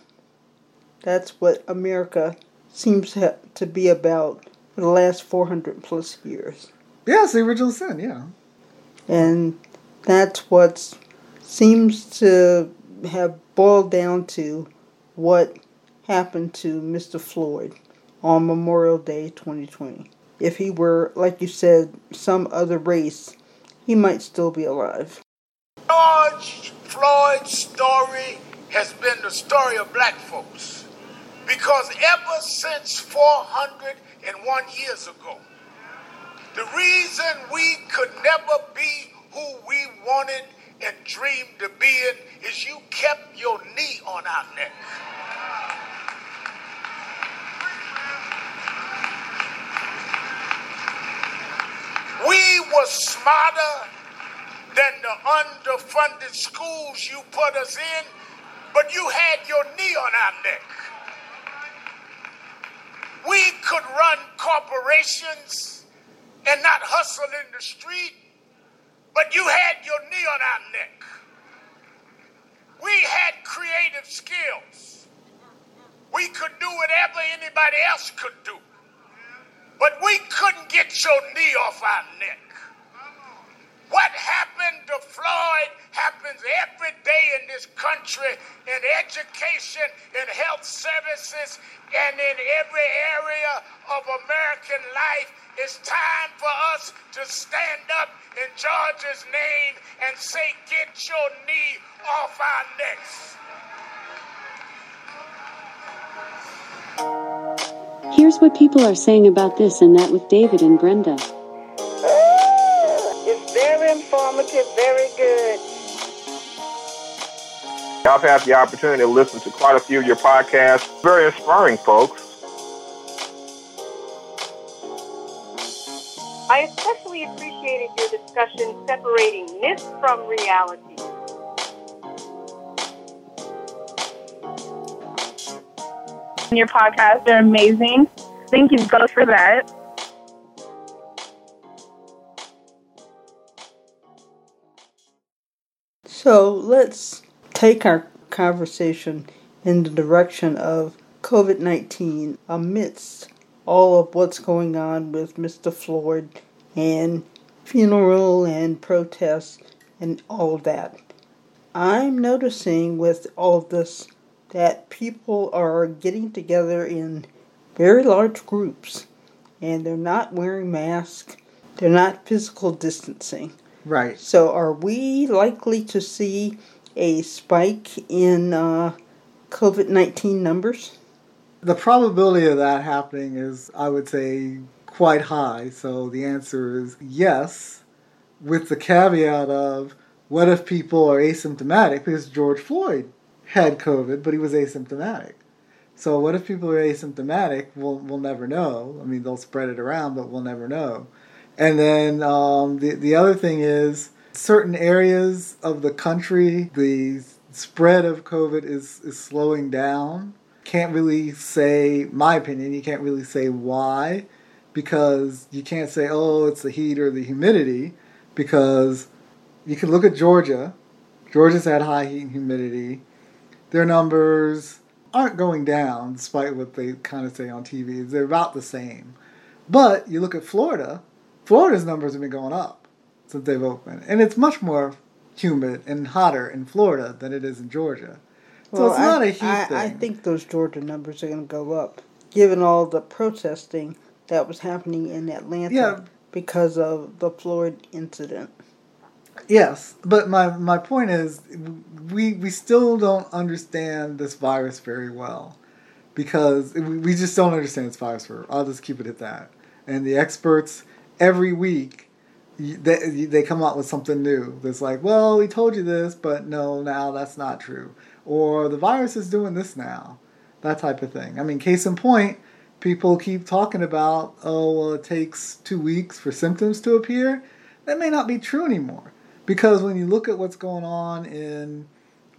That's what America seems to, to be about for the last 400 plus years. Yeah, it's the original sin. Yeah. And that's what seems to have boiled down to what happened to Mr. Floyd on Memorial Day 2020. If he were, like you said, some other race, he might still be alive. George Floyd's story has been the story of black folks. Because ever since 401 years ago, the reason we could never be who we wanted and dreamed to be in is you kept your knee on our neck. We were smarter than the underfunded schools you put us in, but you had your knee on our neck. We could run corporations and not hustle in the street, but you had your knee on our neck. We had creative skills. We could do whatever anybody else could do, but we couldn't get your knee off our neck. What happened to Floyd happens every day in this country in education, in health services, and in every area of American life. It's time for us to stand up in George's name and say, Get your knee off our necks. Here's what people are saying about this and that with David and Brenda. It's very informative, very good. I've had the opportunity to listen to quite a few of your podcasts. Very inspiring, folks. I especially appreciated your discussion separating myth from reality. your podcast. They're amazing. Thank you both for that. So let's take our conversation in the direction of COVID 19 amidst all of what's going on with Mr. Floyd and funeral and protests and all of that. I'm noticing with all of this that people are getting together in very large groups and they're not wearing masks, they're not physical distancing. Right. So, are we likely to see a spike in uh, COVID 19 numbers? The probability of that happening is, I would say, quite high. So the answer is yes, with the caveat of what if people are asymptomatic? Because George Floyd had COVID, but he was asymptomatic. So what if people are asymptomatic? We'll, we'll never know. I mean, they'll spread it around, but we'll never know. And then um, the, the other thing is certain areas of the country, the spread of COVID is, is slowing down. Can't really say, my opinion, you can't really say why because you can't say, oh, it's the heat or the humidity because you can look at Georgia. Georgia's had high heat and humidity. Their numbers aren't going down despite what they kind of say on TV. They're about the same. But you look at Florida, Florida's numbers have been going up since they've opened. And it's much more humid and hotter in Florida than it is in Georgia. So it's I, not a heat I, thing. I think those Georgia numbers are going to go up, given all the protesting that was happening in Atlanta Yeah. because of the Floyd incident. Yes, but my my point is, we we still don't understand this virus very well, because we we just don't understand this virus. For I'll just keep it at that. And the experts every week, they they come out with something new. That's like, well, we told you this, but no, now that's not true. Or the virus is doing this now, that type of thing. I mean, case in point, people keep talking about, oh, well, it takes two weeks for symptoms to appear. That may not be true anymore because when you look at what's going on in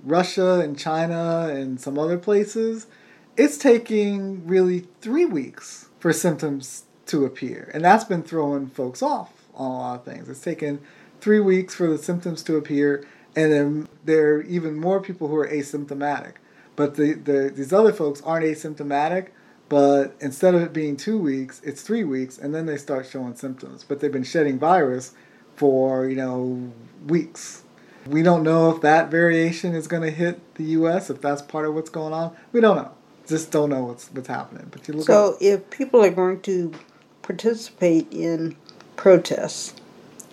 Russia and China and some other places, it's taking really three weeks for symptoms to appear. And that's been throwing folks off on a lot of things. It's taken three weeks for the symptoms to appear, and then there are even more people who are asymptomatic. But the, the these other folks aren't asymptomatic, but instead of it being two weeks, it's three weeks, and then they start showing symptoms. But they've been shedding virus for, you know, weeks. We don't know if that variation is going to hit the U.S. If that's part of what's going on, we don't know. Just don't know what's what's happening. But you look So up, if people are going to participate in protests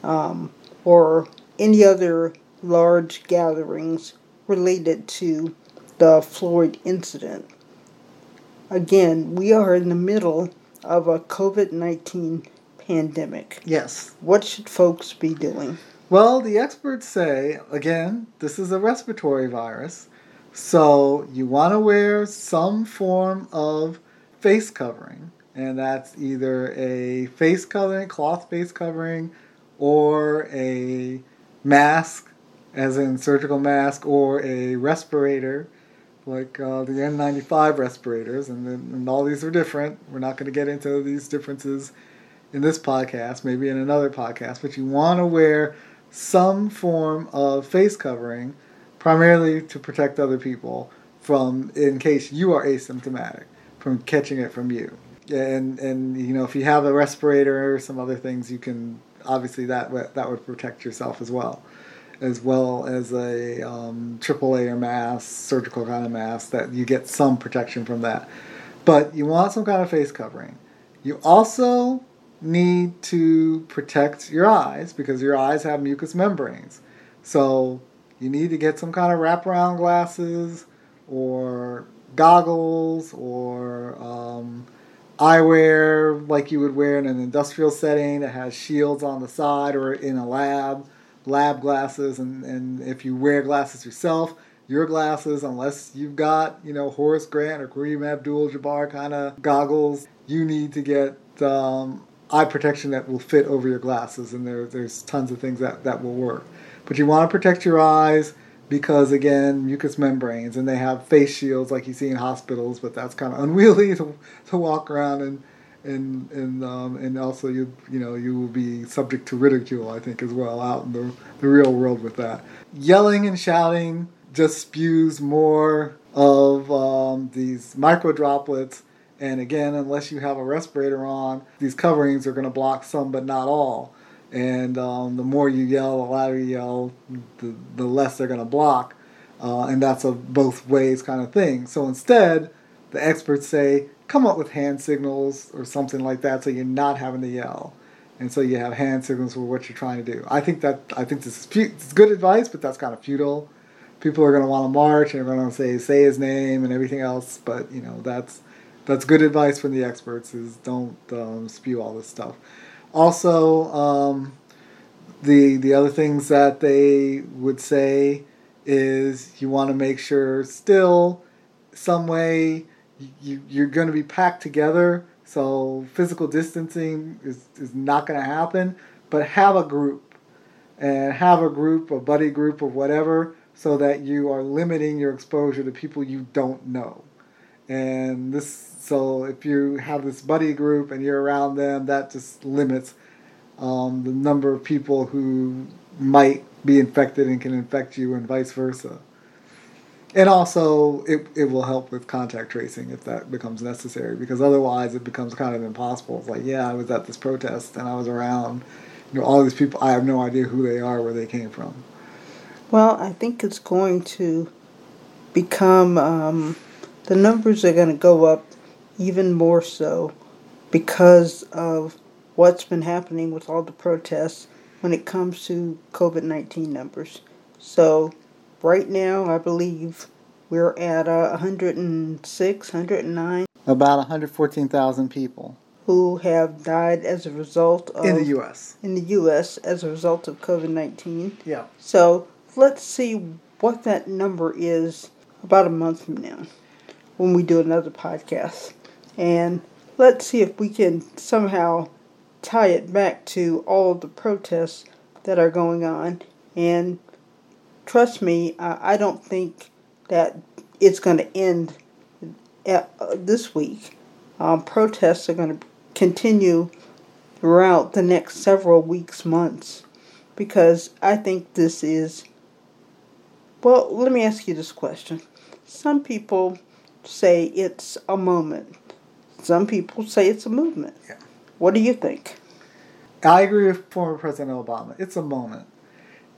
um, or any other large gatherings related to the Floyd incident, again, we are in the middle of a COVID 19 pandemic. yes. What should folks be doing? Well, the experts say again, this is a respiratory virus, so you want to wear some form of face covering, and that's either a face covering, cloth face covering, or a mask, as in surgical mask, or a respirator, like uh, the N95 respirators, and, then, and all these are different. We're not going to get into these differences in this podcast, maybe in another podcast, but you want to wear some form of face covering, primarily to protect other people from, in case you are asymptomatic, from catching it from you. And and you know if you have a respirator or some other things, you can obviously that that would protect yourself as well, as well as a um, triple layer mask, surgical kind of mask that you get some protection from that. But you want some kind of face covering. You also need to protect your eyes because your eyes have mucous membranes. So you need to get some kind of wraparound glasses or goggles or um, eyewear like you would wear in an industrial setting that has shields on the side or in a lab, lab glasses. And, and if you wear glasses yourself, your glasses, unless you've got, you know, Horace Grant or Kareem Abdul Jabbar kind of goggles, you need to get um, eye protection that will fit over your glasses. And there, there's tons of things that, that will work. But you want to protect your eyes because, again, mucous membranes, and they have face shields like you see in hospitals, but that's kind of unwieldy to, to walk around and. And and um, and also you you know you will be subject to ridicule I think as well out in the, the real world with that yelling and shouting just spews more of um, these micro droplets. And again, unless you have a respirator on, these coverings are going to block some, but not all. And um, the more you yell, the louder you yell, the, the less they're going to block. Uh, and that's a both ways kind of thing. So instead, the experts say come up with hand signals or something like that so you're not having to yell. And so you have hand signals for what you're trying to do. I think that I think this is good advice, but that's kind of futile people are going to want to march and they're going to say say his name and everything else but you know that's that's good advice from the experts is don't um, spew all this stuff also um, the the other things that they would say is you want to make sure still some way you, you're going to be packed together so physical distancing is, is not going to happen but have a group and have a group a buddy group or whatever so that you are limiting your exposure to people you don't know. And this, so if you have this buddy group and you're around them, that just limits um, the number of people who might be infected and can infect you, and vice versa. And also, it, it will help with contact tracing if that becomes necessary, because otherwise it becomes kind of impossible. It's like, yeah, I was at this protest and I was around, you know, all these people. I have no idea who they are, where they came from. Well, I think it's going to become, um, the numbers are going to go up even more so because of what's been happening with all the protests when it comes to COVID 19 numbers. So, right now, I believe we're at uh, 106, 109 About 114,000 people who have died as a result of in the U.S. in the U.S. as a result of COVID 19. Yeah. So let's see what that number is about a month from now when we do another podcast. And let's see if we can somehow tie it back to all the protests that are going on. And trust me, I I don't think that it's going to end at, uh, this week. Um, protests are going to continue throughout the next several weeks, months, because I think this is. Well, let me ask you this question. Some people say it's a moment. Some people say it's a movement. Yeah. What do you think? I agree with former President Obama. It's a moment.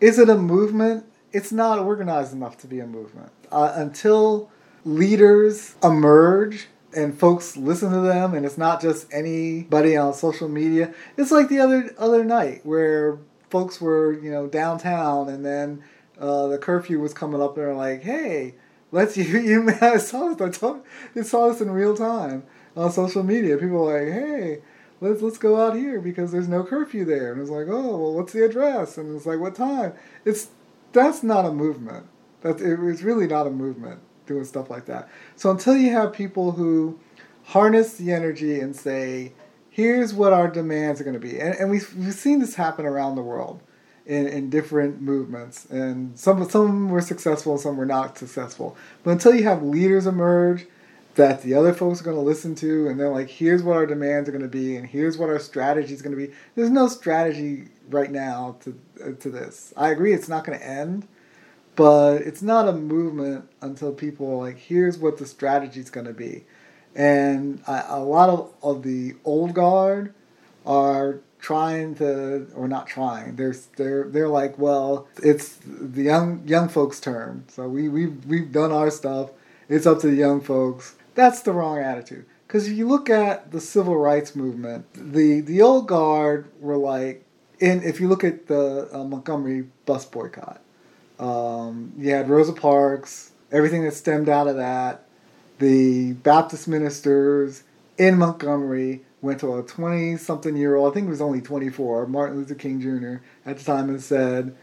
Is it a movement? It's not organized enough to be a movement. Uh, until leaders emerge and folks listen to them, and it's not just anybody on social media. It's like the other other night where folks were, you know, downtown, and then uh, the curfew was coming up, and they're like, "Hey, let's you you." I saw this. I told, I saw this in real time on social media. People were like, "Hey." let's let's go out here because there's no curfew there. And it's like, oh well, what's the address? And it's like, what time? It's that's not a movement. That's it, it's really not a movement doing stuff like that. So until you have people who harness the energy and say, here's what our demands are going to be, and, and we've we've seen this happen around the world. In, in different movements, and some some were successful, some were not successful. But until you have leaders emerge that the other folks are going to listen to and they're like here's what our demands are going to be and here's what our strategy is going to be there's no strategy right now to uh, to this. I agree it's not going to end but it's not a movement until people like here's what the strategy is going to be. And I, a lot of, of the old guard are trying to or not trying they're they're they're like well it's the young young folks turn so we we've, we've done our stuff. It's up to the young folks. That's the wrong attitude. Because if you look at the civil rights movement, the the old guard were like, in if you look at the uh, Montgomery bus boycott, um, you had Rosa Parks, everything that stemmed out of that. The Baptist ministers in Montgomery went to a 20 something year old, I think it was only 24, Martin Luther King Jr. at the time and said,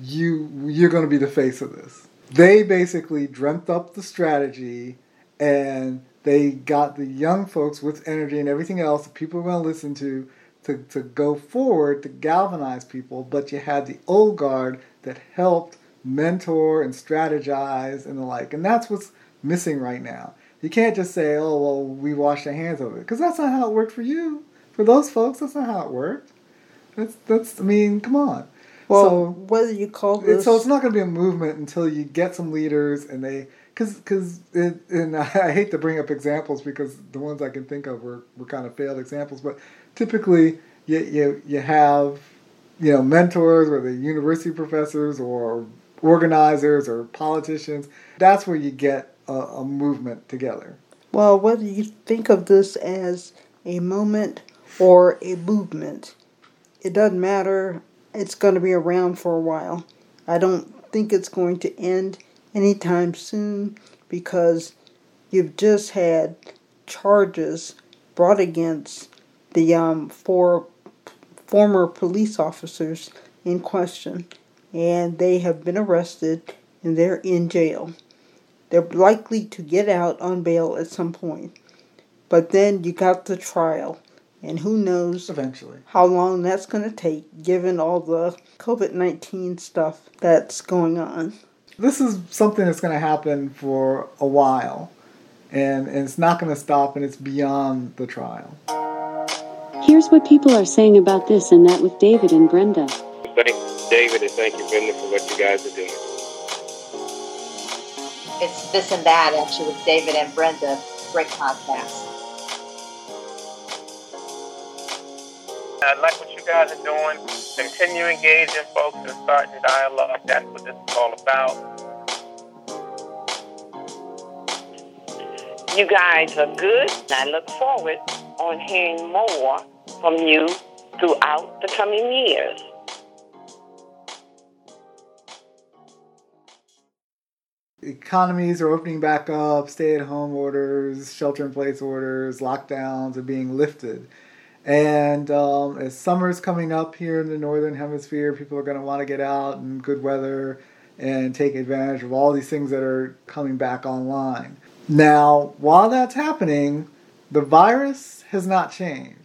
you, You're going to be the face of this. They basically dreamt up the strategy and they got the young folks with energy and everything else that people are going to listen to, to to go forward to galvanize people. But you had the old guard that helped mentor and strategize and the like, and that's what's missing right now. You can't just say, "Oh, well, we washed our hands of it," because that's not how it worked for you. For those folks, that's not how it worked. That's that's. I mean, come on. Well, so, whether you call this, so it's not going to be a movement until you get some leaders and they because because and I hate to bring up examples because the ones I can think of were, were kind of failed examples, but typically you, you you have you know mentors or the university professors or organizers or politicians. That's where you get a, a movement together. Well, whether you think of this as a moment or a movement, it doesn't matter. It's going to be around for a while. I don't think it's going to end anytime soon because you've just had charges brought against the um, four former police officers in question, and they have been arrested and they're in jail. They're likely to get out on bail at some point. But then you got the trial, and who knows eventually how long that's going to take given all the COVID 19 stuff that's going on this is something that's going to happen for a while, and, and it's not going to stop, and it's beyond the trial. Here's what people are saying about this and that with David and Brenda. Thank David and thank you, Brenda, for what you guys are doing. It's this and that, actually, with David and Brenda. Great podcast. I like what you guys are doing. Continue engaging folks and starting dialogue. That's what this is all about. You guys are good. I look forward on hearing more from you throughout the coming years. Economies are opening back up, stay at home orders, shelter in place orders, lockdowns are being lifted. And um, as summer's coming up here in the northern hemisphere, people are going to want to get out in good weather and take advantage of all these things that are coming back online. Now, while that's happening, the virus has not changed.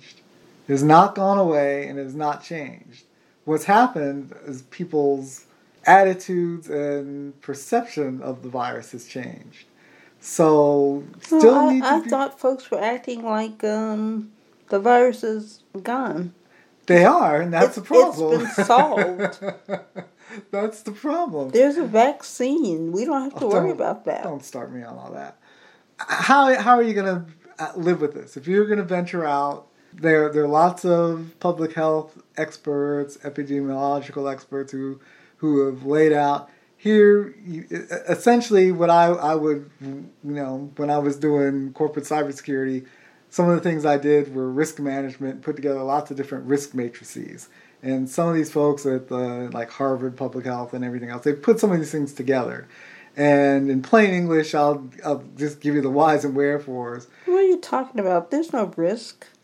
Has not gone away and has not changed. What's happened is people's attitudes and perception of the virus has changed. So, still No, I, need to I be- thought folks were acting like um, the virus is gone. They are, and that's It's- the problem. it's been solved. that's the problem. There's a vaccine. We don't have to Oh, worry about that. Don't start me on all that. How how are you gonna uh, live with this? If you're gonna venture out, there there are lots of public health experts, epidemiological experts who who have laid out here. Essentially, what I I would you know when I was doing corporate cybersecurity, some of the things I did were risk management, put together lots of different risk matrices. And some of these folks at the like Harvard Public Health and everything else, they put some of these things together. And in plain English, I'll, I'll just give you the whys and wherefores. What are you talking about? There's no risk.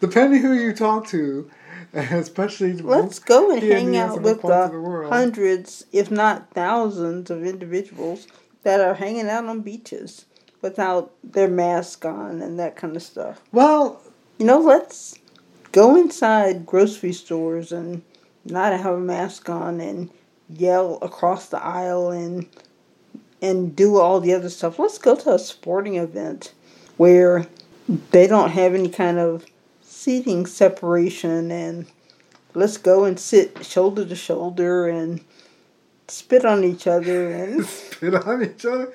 Depending who you talk to, especially Let's go and hang out with the the world. hundreds, if not thousands, of individuals that are hanging out on beaches without their mask on and that kind of stuff. Well, you know, let's go inside grocery stores and not have a mask on and yell across the aisle and and do all the other stuff. Let's go to a sporting event where they don't have any kind of seating separation and let's go and sit shoulder to shoulder and spit on each other and spit on each other.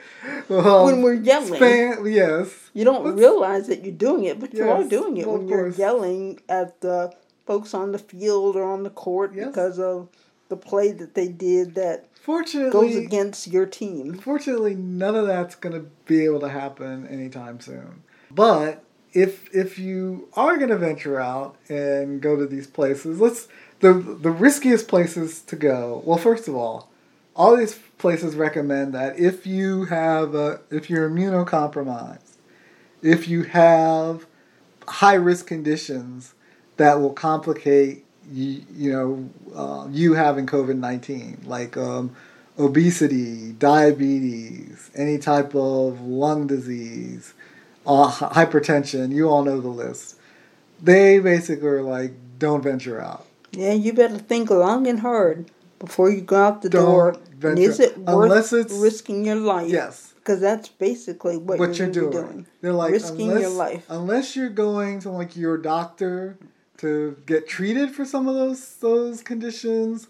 Well, when we're yelling. span- yes. You don't realize that you're doing it, but you are Yes, doing it well, when you're yelling at the folks on the field or on the court because of the play that they did that Fortunately, goes against your team. Fortunately, none of that's going to be able to happen anytime soon. But if if you are going to venture out and go to these places, let's the the riskiest places to go. Well, first of all, all these places recommend that if you have a, if you're immunocompromised, if you have high risk conditions that will complicate you, you know uh, you having COVID nineteen, like um, obesity, diabetes, any type of lung disease, uh, hypertension. You all know the list. They basically are like, don't venture out. Yeah, you better think long and hard before you go out the Don't door. Venture- is it worth unless it's- risking your life? Yes. Because that's basically what, what you're you're doing. doing. They're like risking unless, your life. unless you're going to like your doctor to get treated for some of those those conditions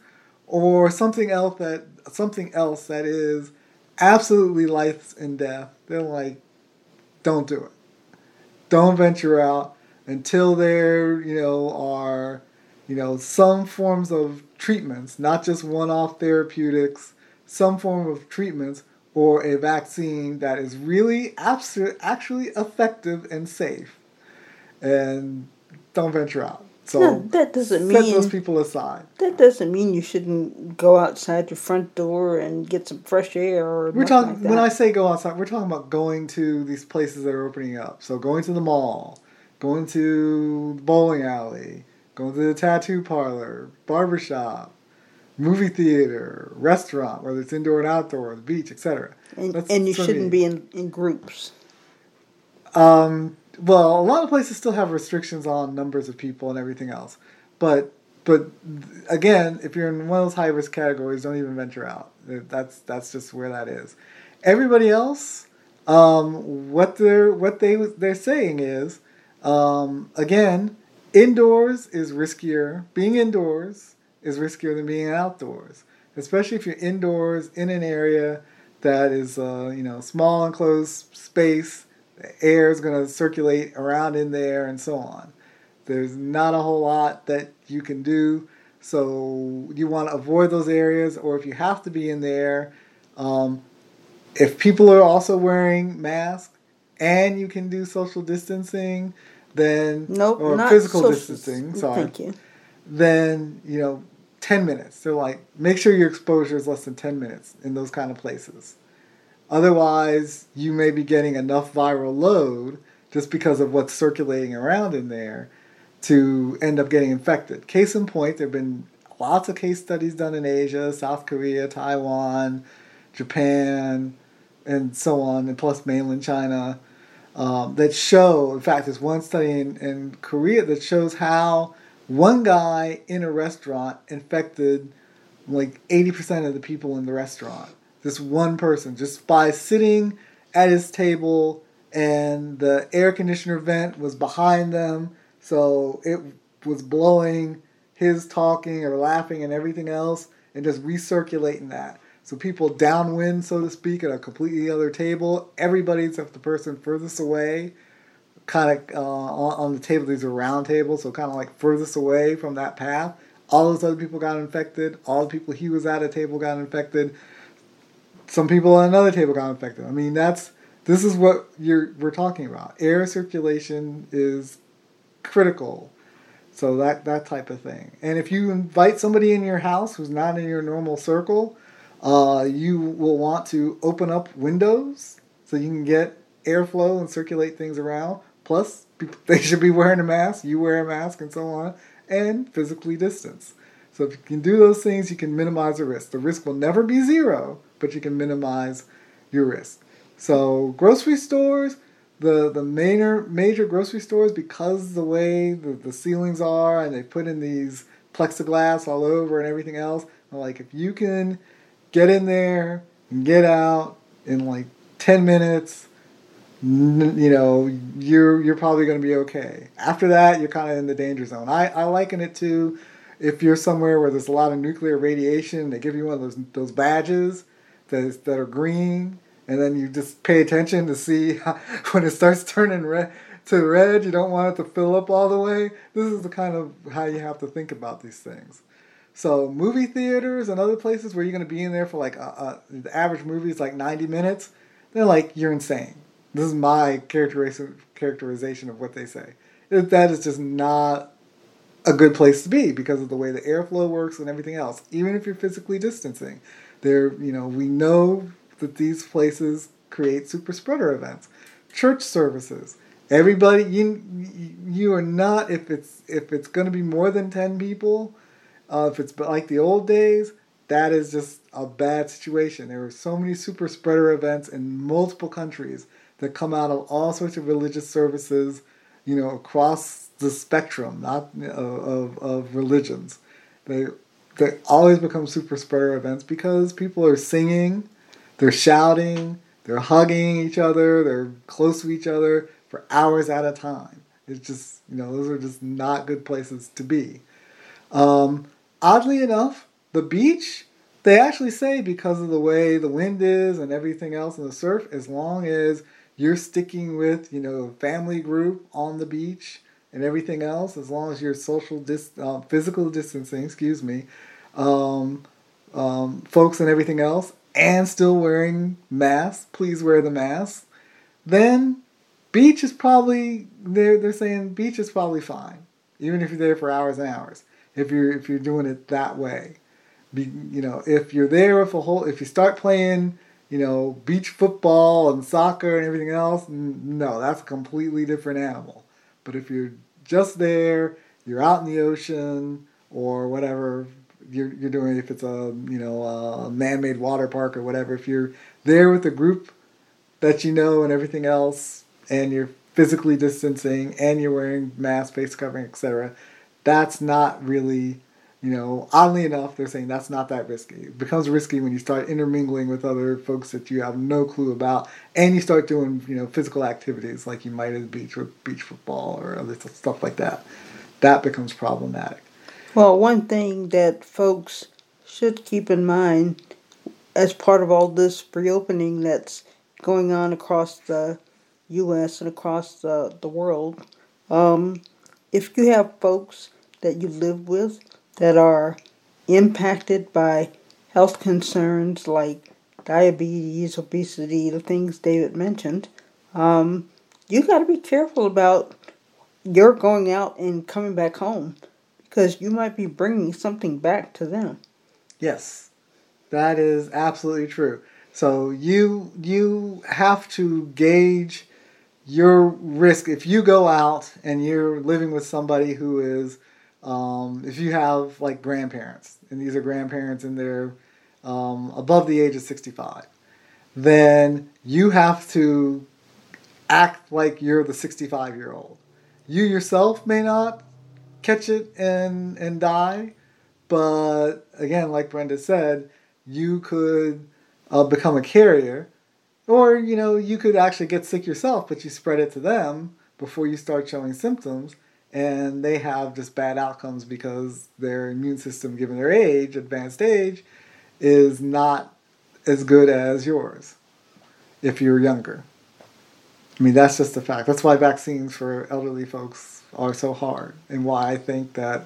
or something else that something else that is absolutely life and death. They're like, don't do it. Don't venture out until there, you know, are, you know, some forms of treatments, not just one-off therapeutics, some form of treatments or a vaccine that is really abso- actually effective and safe. And don't venture out. So No, that doesn't set mean- those people aside. That doesn't mean you shouldn't go outside your front door and get some fresh air or We're talking like when I say go outside, we're talking about going to these places that are opening up. So going to the mall, going to the bowling alley, going to the tattoo parlor, barbershop, movie theater, restaurant, whether it's indoor and outdoor, the beach, etc. and, and you shouldn't be in, in groups. Um, well, a lot of places still have restrictions on numbers of people and everything else, but but again, if you're in one of those high risk categories, don't even venture out. That's that's just where that is. Everybody else, um, what they're what they they're saying is, um, again, indoors is riskier. Being indoors is riskier than being outdoors, especially if you're indoors in an area that is uh, you know small enclosed space. The air is going to circulate around in there and so on. There's not a whole lot that you can do, so you want to avoid those areas. Or if you have to be in there, um, if people are also wearing masks and you can do social distancing, then Nope, or physical social- distancing. Sorry, Thank you. then you know 10 minutes. They're like, make sure your exposure is less than 10 minutes in those kind of places. Otherwise, you may be getting enough viral load just because of what's circulating around in there to end up getting infected. Case in point, there have been lots of case studies done in Asia, South Korea, Taiwan, Japan, and so on, and plus mainland China, um, that show, in fact, there's one study in, in Korea that shows how one guy in a restaurant infected like 80% of the people in the restaurant. This one person, just by sitting at his table and the air conditioner vent was behind them, so it was blowing his talking or laughing and everything else and just recirculating that. So people downwind, so to speak, at a completely other table. Everybody except the person furthest away, kind of uh, on, on the table. These are round tables, so kind of like furthest away from that path. All those other people got infected. All the people he was at a table got infected. Some people on another table got infected. I mean, that's this is what you're we're talking about. Air circulation is critical. So that that type of thing. And if you invite somebody in your house who's not in your normal circle, uh, you will want to open up windows so you can get airflow and circulate things around. Plus, they should be wearing a mask, you wear a mask, and so on, and physically distance. So if you can do those things, you can minimize the risk. The risk will never be zero, but you can minimize your risk. So grocery stores, the the major major grocery stores, because the way the, the ceilings are, and they put in these plexiglass all over and everything else, like if you can get in there and get out in like 10 minutes you know you're you're probably going to be okay after that you're kind of in the danger zone i i liken it to if you're somewhere where there's a lot of nuclear radiation they give you one of those those badges that that are green and then you just pay attention to see how, when it starts turning red to red you don't want it to fill up all the way this is the kind of how you have to think about these things so movie theaters and other places where you're going to be in there for like a, a, the average movie is like 90 minutes. They're like you're insane. This is my characterization characterization of what they say. That is just not a good place to be because of the way the airflow works and everything else. Even if you're physically distancing, there you know we know that these places create super spreader events. Church services. Everybody you you are not if it's if it's going to be more than 10 people uh, if it's like the old days, that is just a bad situation. There are so many super spreader events in multiple countries that come out of all sorts of religious services, you know, across the spectrum, not uh, of, of religions. They they always become super spreader events because people are singing, they're shouting, they're hugging each other, they're close to each other for hours at a time. It's just you know those are just not good places to be. Um, oddly enough, the beach, they actually say because of the way the wind is and everything else in the surf, as long as you're sticking with, you know, a family group on the beach and everything else, as long as you're social dis- uh, physical distancing, excuse me, um, um, folks and everything else, and still wearing masks, please wear the mask, then beach is probably, they're, they're saying beach is probably fine, even if you're there for hours and hours if you're if you're doing it that way. Be, you know, if you're there with a whole, if you start playing, you know, beach football and soccer and everything else, no, that's a completely different animal. But if you're just there, you're out in the ocean or whatever you're, you're doing, if it's a you know a man-made water park or whatever, if you're there with a group that you know and everything else, and you're physically distancing and you're wearing mask, face covering, etc that's not really, you know, oddly enough, they're saying that's not that risky. It becomes risky when you start intermingling with other folks that you have no clue about, and you start doing, you know, physical activities like you might at the beach with beach football or other stuff like that. That becomes problematic. Well, one thing that folks should keep in mind as part of all this reopening that's going on across the U.S. and across the, the world, um, if you have folks that you live with that are impacted by health concerns like diabetes, obesity, the things David mentioned, um, you got to be careful about your going out and coming back home because you might be bringing something back to them. Yes, that is absolutely true. So you you have to gauge your risk if you go out and you're living with somebody who is um, if you have like grandparents and these are grandparents and they're um, above the age of 65 then you have to act like you're the 65 year old you yourself may not catch it and and die but again like brenda said you could uh, become a carrier or, you know, you could actually get sick yourself, but you spread it to them before you start showing symptoms, and they have just bad outcomes because their immune system, given their age, advanced age, is not as good as yours if you're younger. I mean, that's just a fact. That's why vaccines for elderly folks are so hard, and why I think that,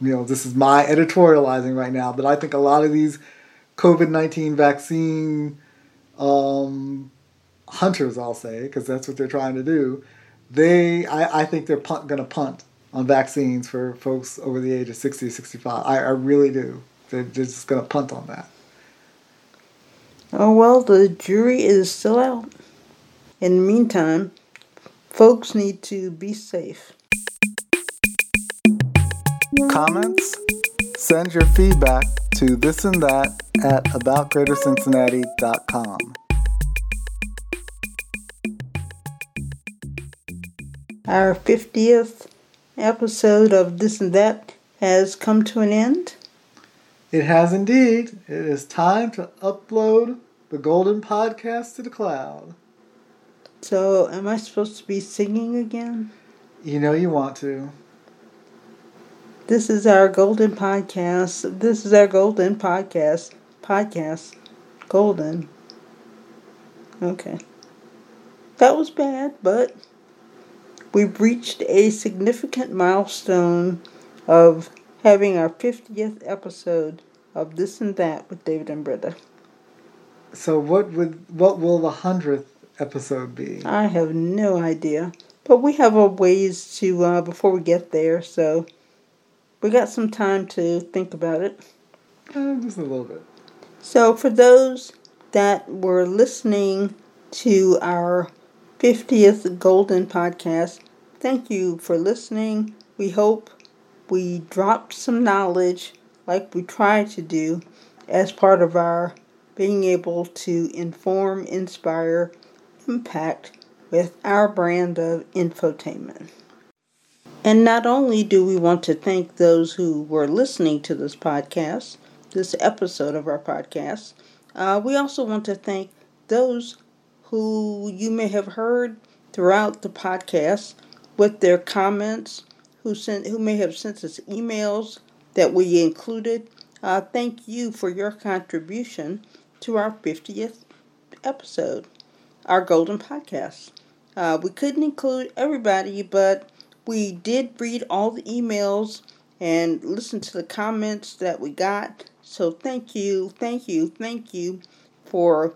you know, this is my editorializing right now, but I think a lot of these COVID 19 vaccine um, hunters, I'll say, because that's what they're trying to do, they, I, I think they're punt, going to punt on vaccines for folks over the age of 60, 65. I, I really do. They're, they're just going to punt on that. Oh, well, the jury is still out. In the meantime, folks need to be safe. Comments? Send your feedback to this and that at aboutgreatercincinnati.com. Our 50th episode of This and That has come to an end. It has indeed. It is time to upload the Golden Podcast to the cloud. So, am I supposed to be singing again? You know you want to. This is our golden podcast. This is our golden podcast. Podcast. Golden. Okay. That was bad, but we've reached a significant milestone of having our 50th episode of This and That with David and Brenda. So what would what will the 100th episode be? I have no idea. But we have a ways to uh, before we get there, so we got some time to think about it. Uh, just a little bit. So, for those that were listening to our 50th Golden Podcast, thank you for listening. We hope we dropped some knowledge like we try to do as part of our being able to inform, inspire, impact with our brand of infotainment. And not only do we want to thank those who were listening to this podcast, this episode of our podcast, uh, we also want to thank those who you may have heard throughout the podcast with their comments, who sent, who may have sent us emails that we included. Uh, thank you for your contribution to our 50th episode, our Golden Podcast. Uh, we couldn't include everybody, but we did read all the emails and listen to the comments that we got. So thank you, thank you, thank you for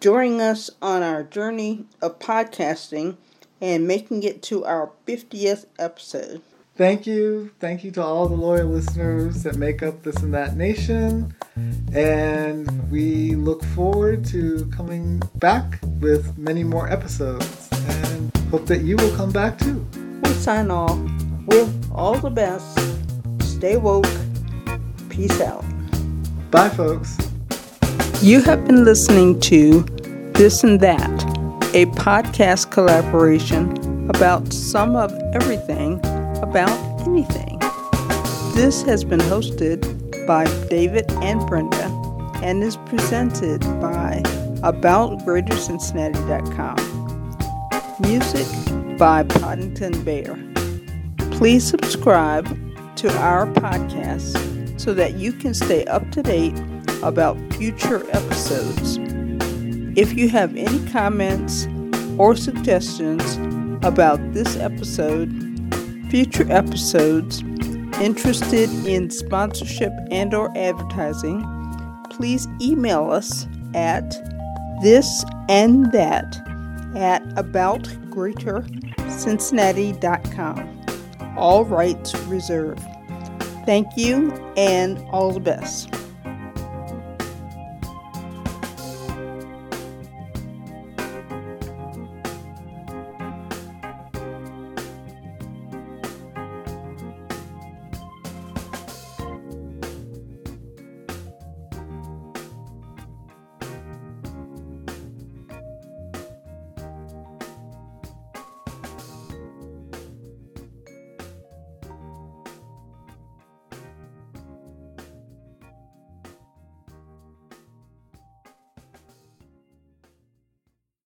joining us on our journey of podcasting and making it to our 50th episode. Thank you. Thank you to all the loyal listeners that make up This and That Nation. And we look forward to coming back with many more episodes and hope that you will come back too We sign off with all the best. Stay woke. Peace out. Bye, folks. You have been listening to This and That, a podcast collaboration about some of everything about anything. This has been hosted by David and Brenda and is presented by AboutGreaterCincinnati.com. Music by Poddington Bear. Please subscribe to our podcast so that you can stay up to date about future episodes. If you have any comments or suggestions about this episode, future episodes, interested in sponsorship and or advertising, please email us at this and that at aboutgreatercincinnati.com. All rights reserved. Thank you and all the best.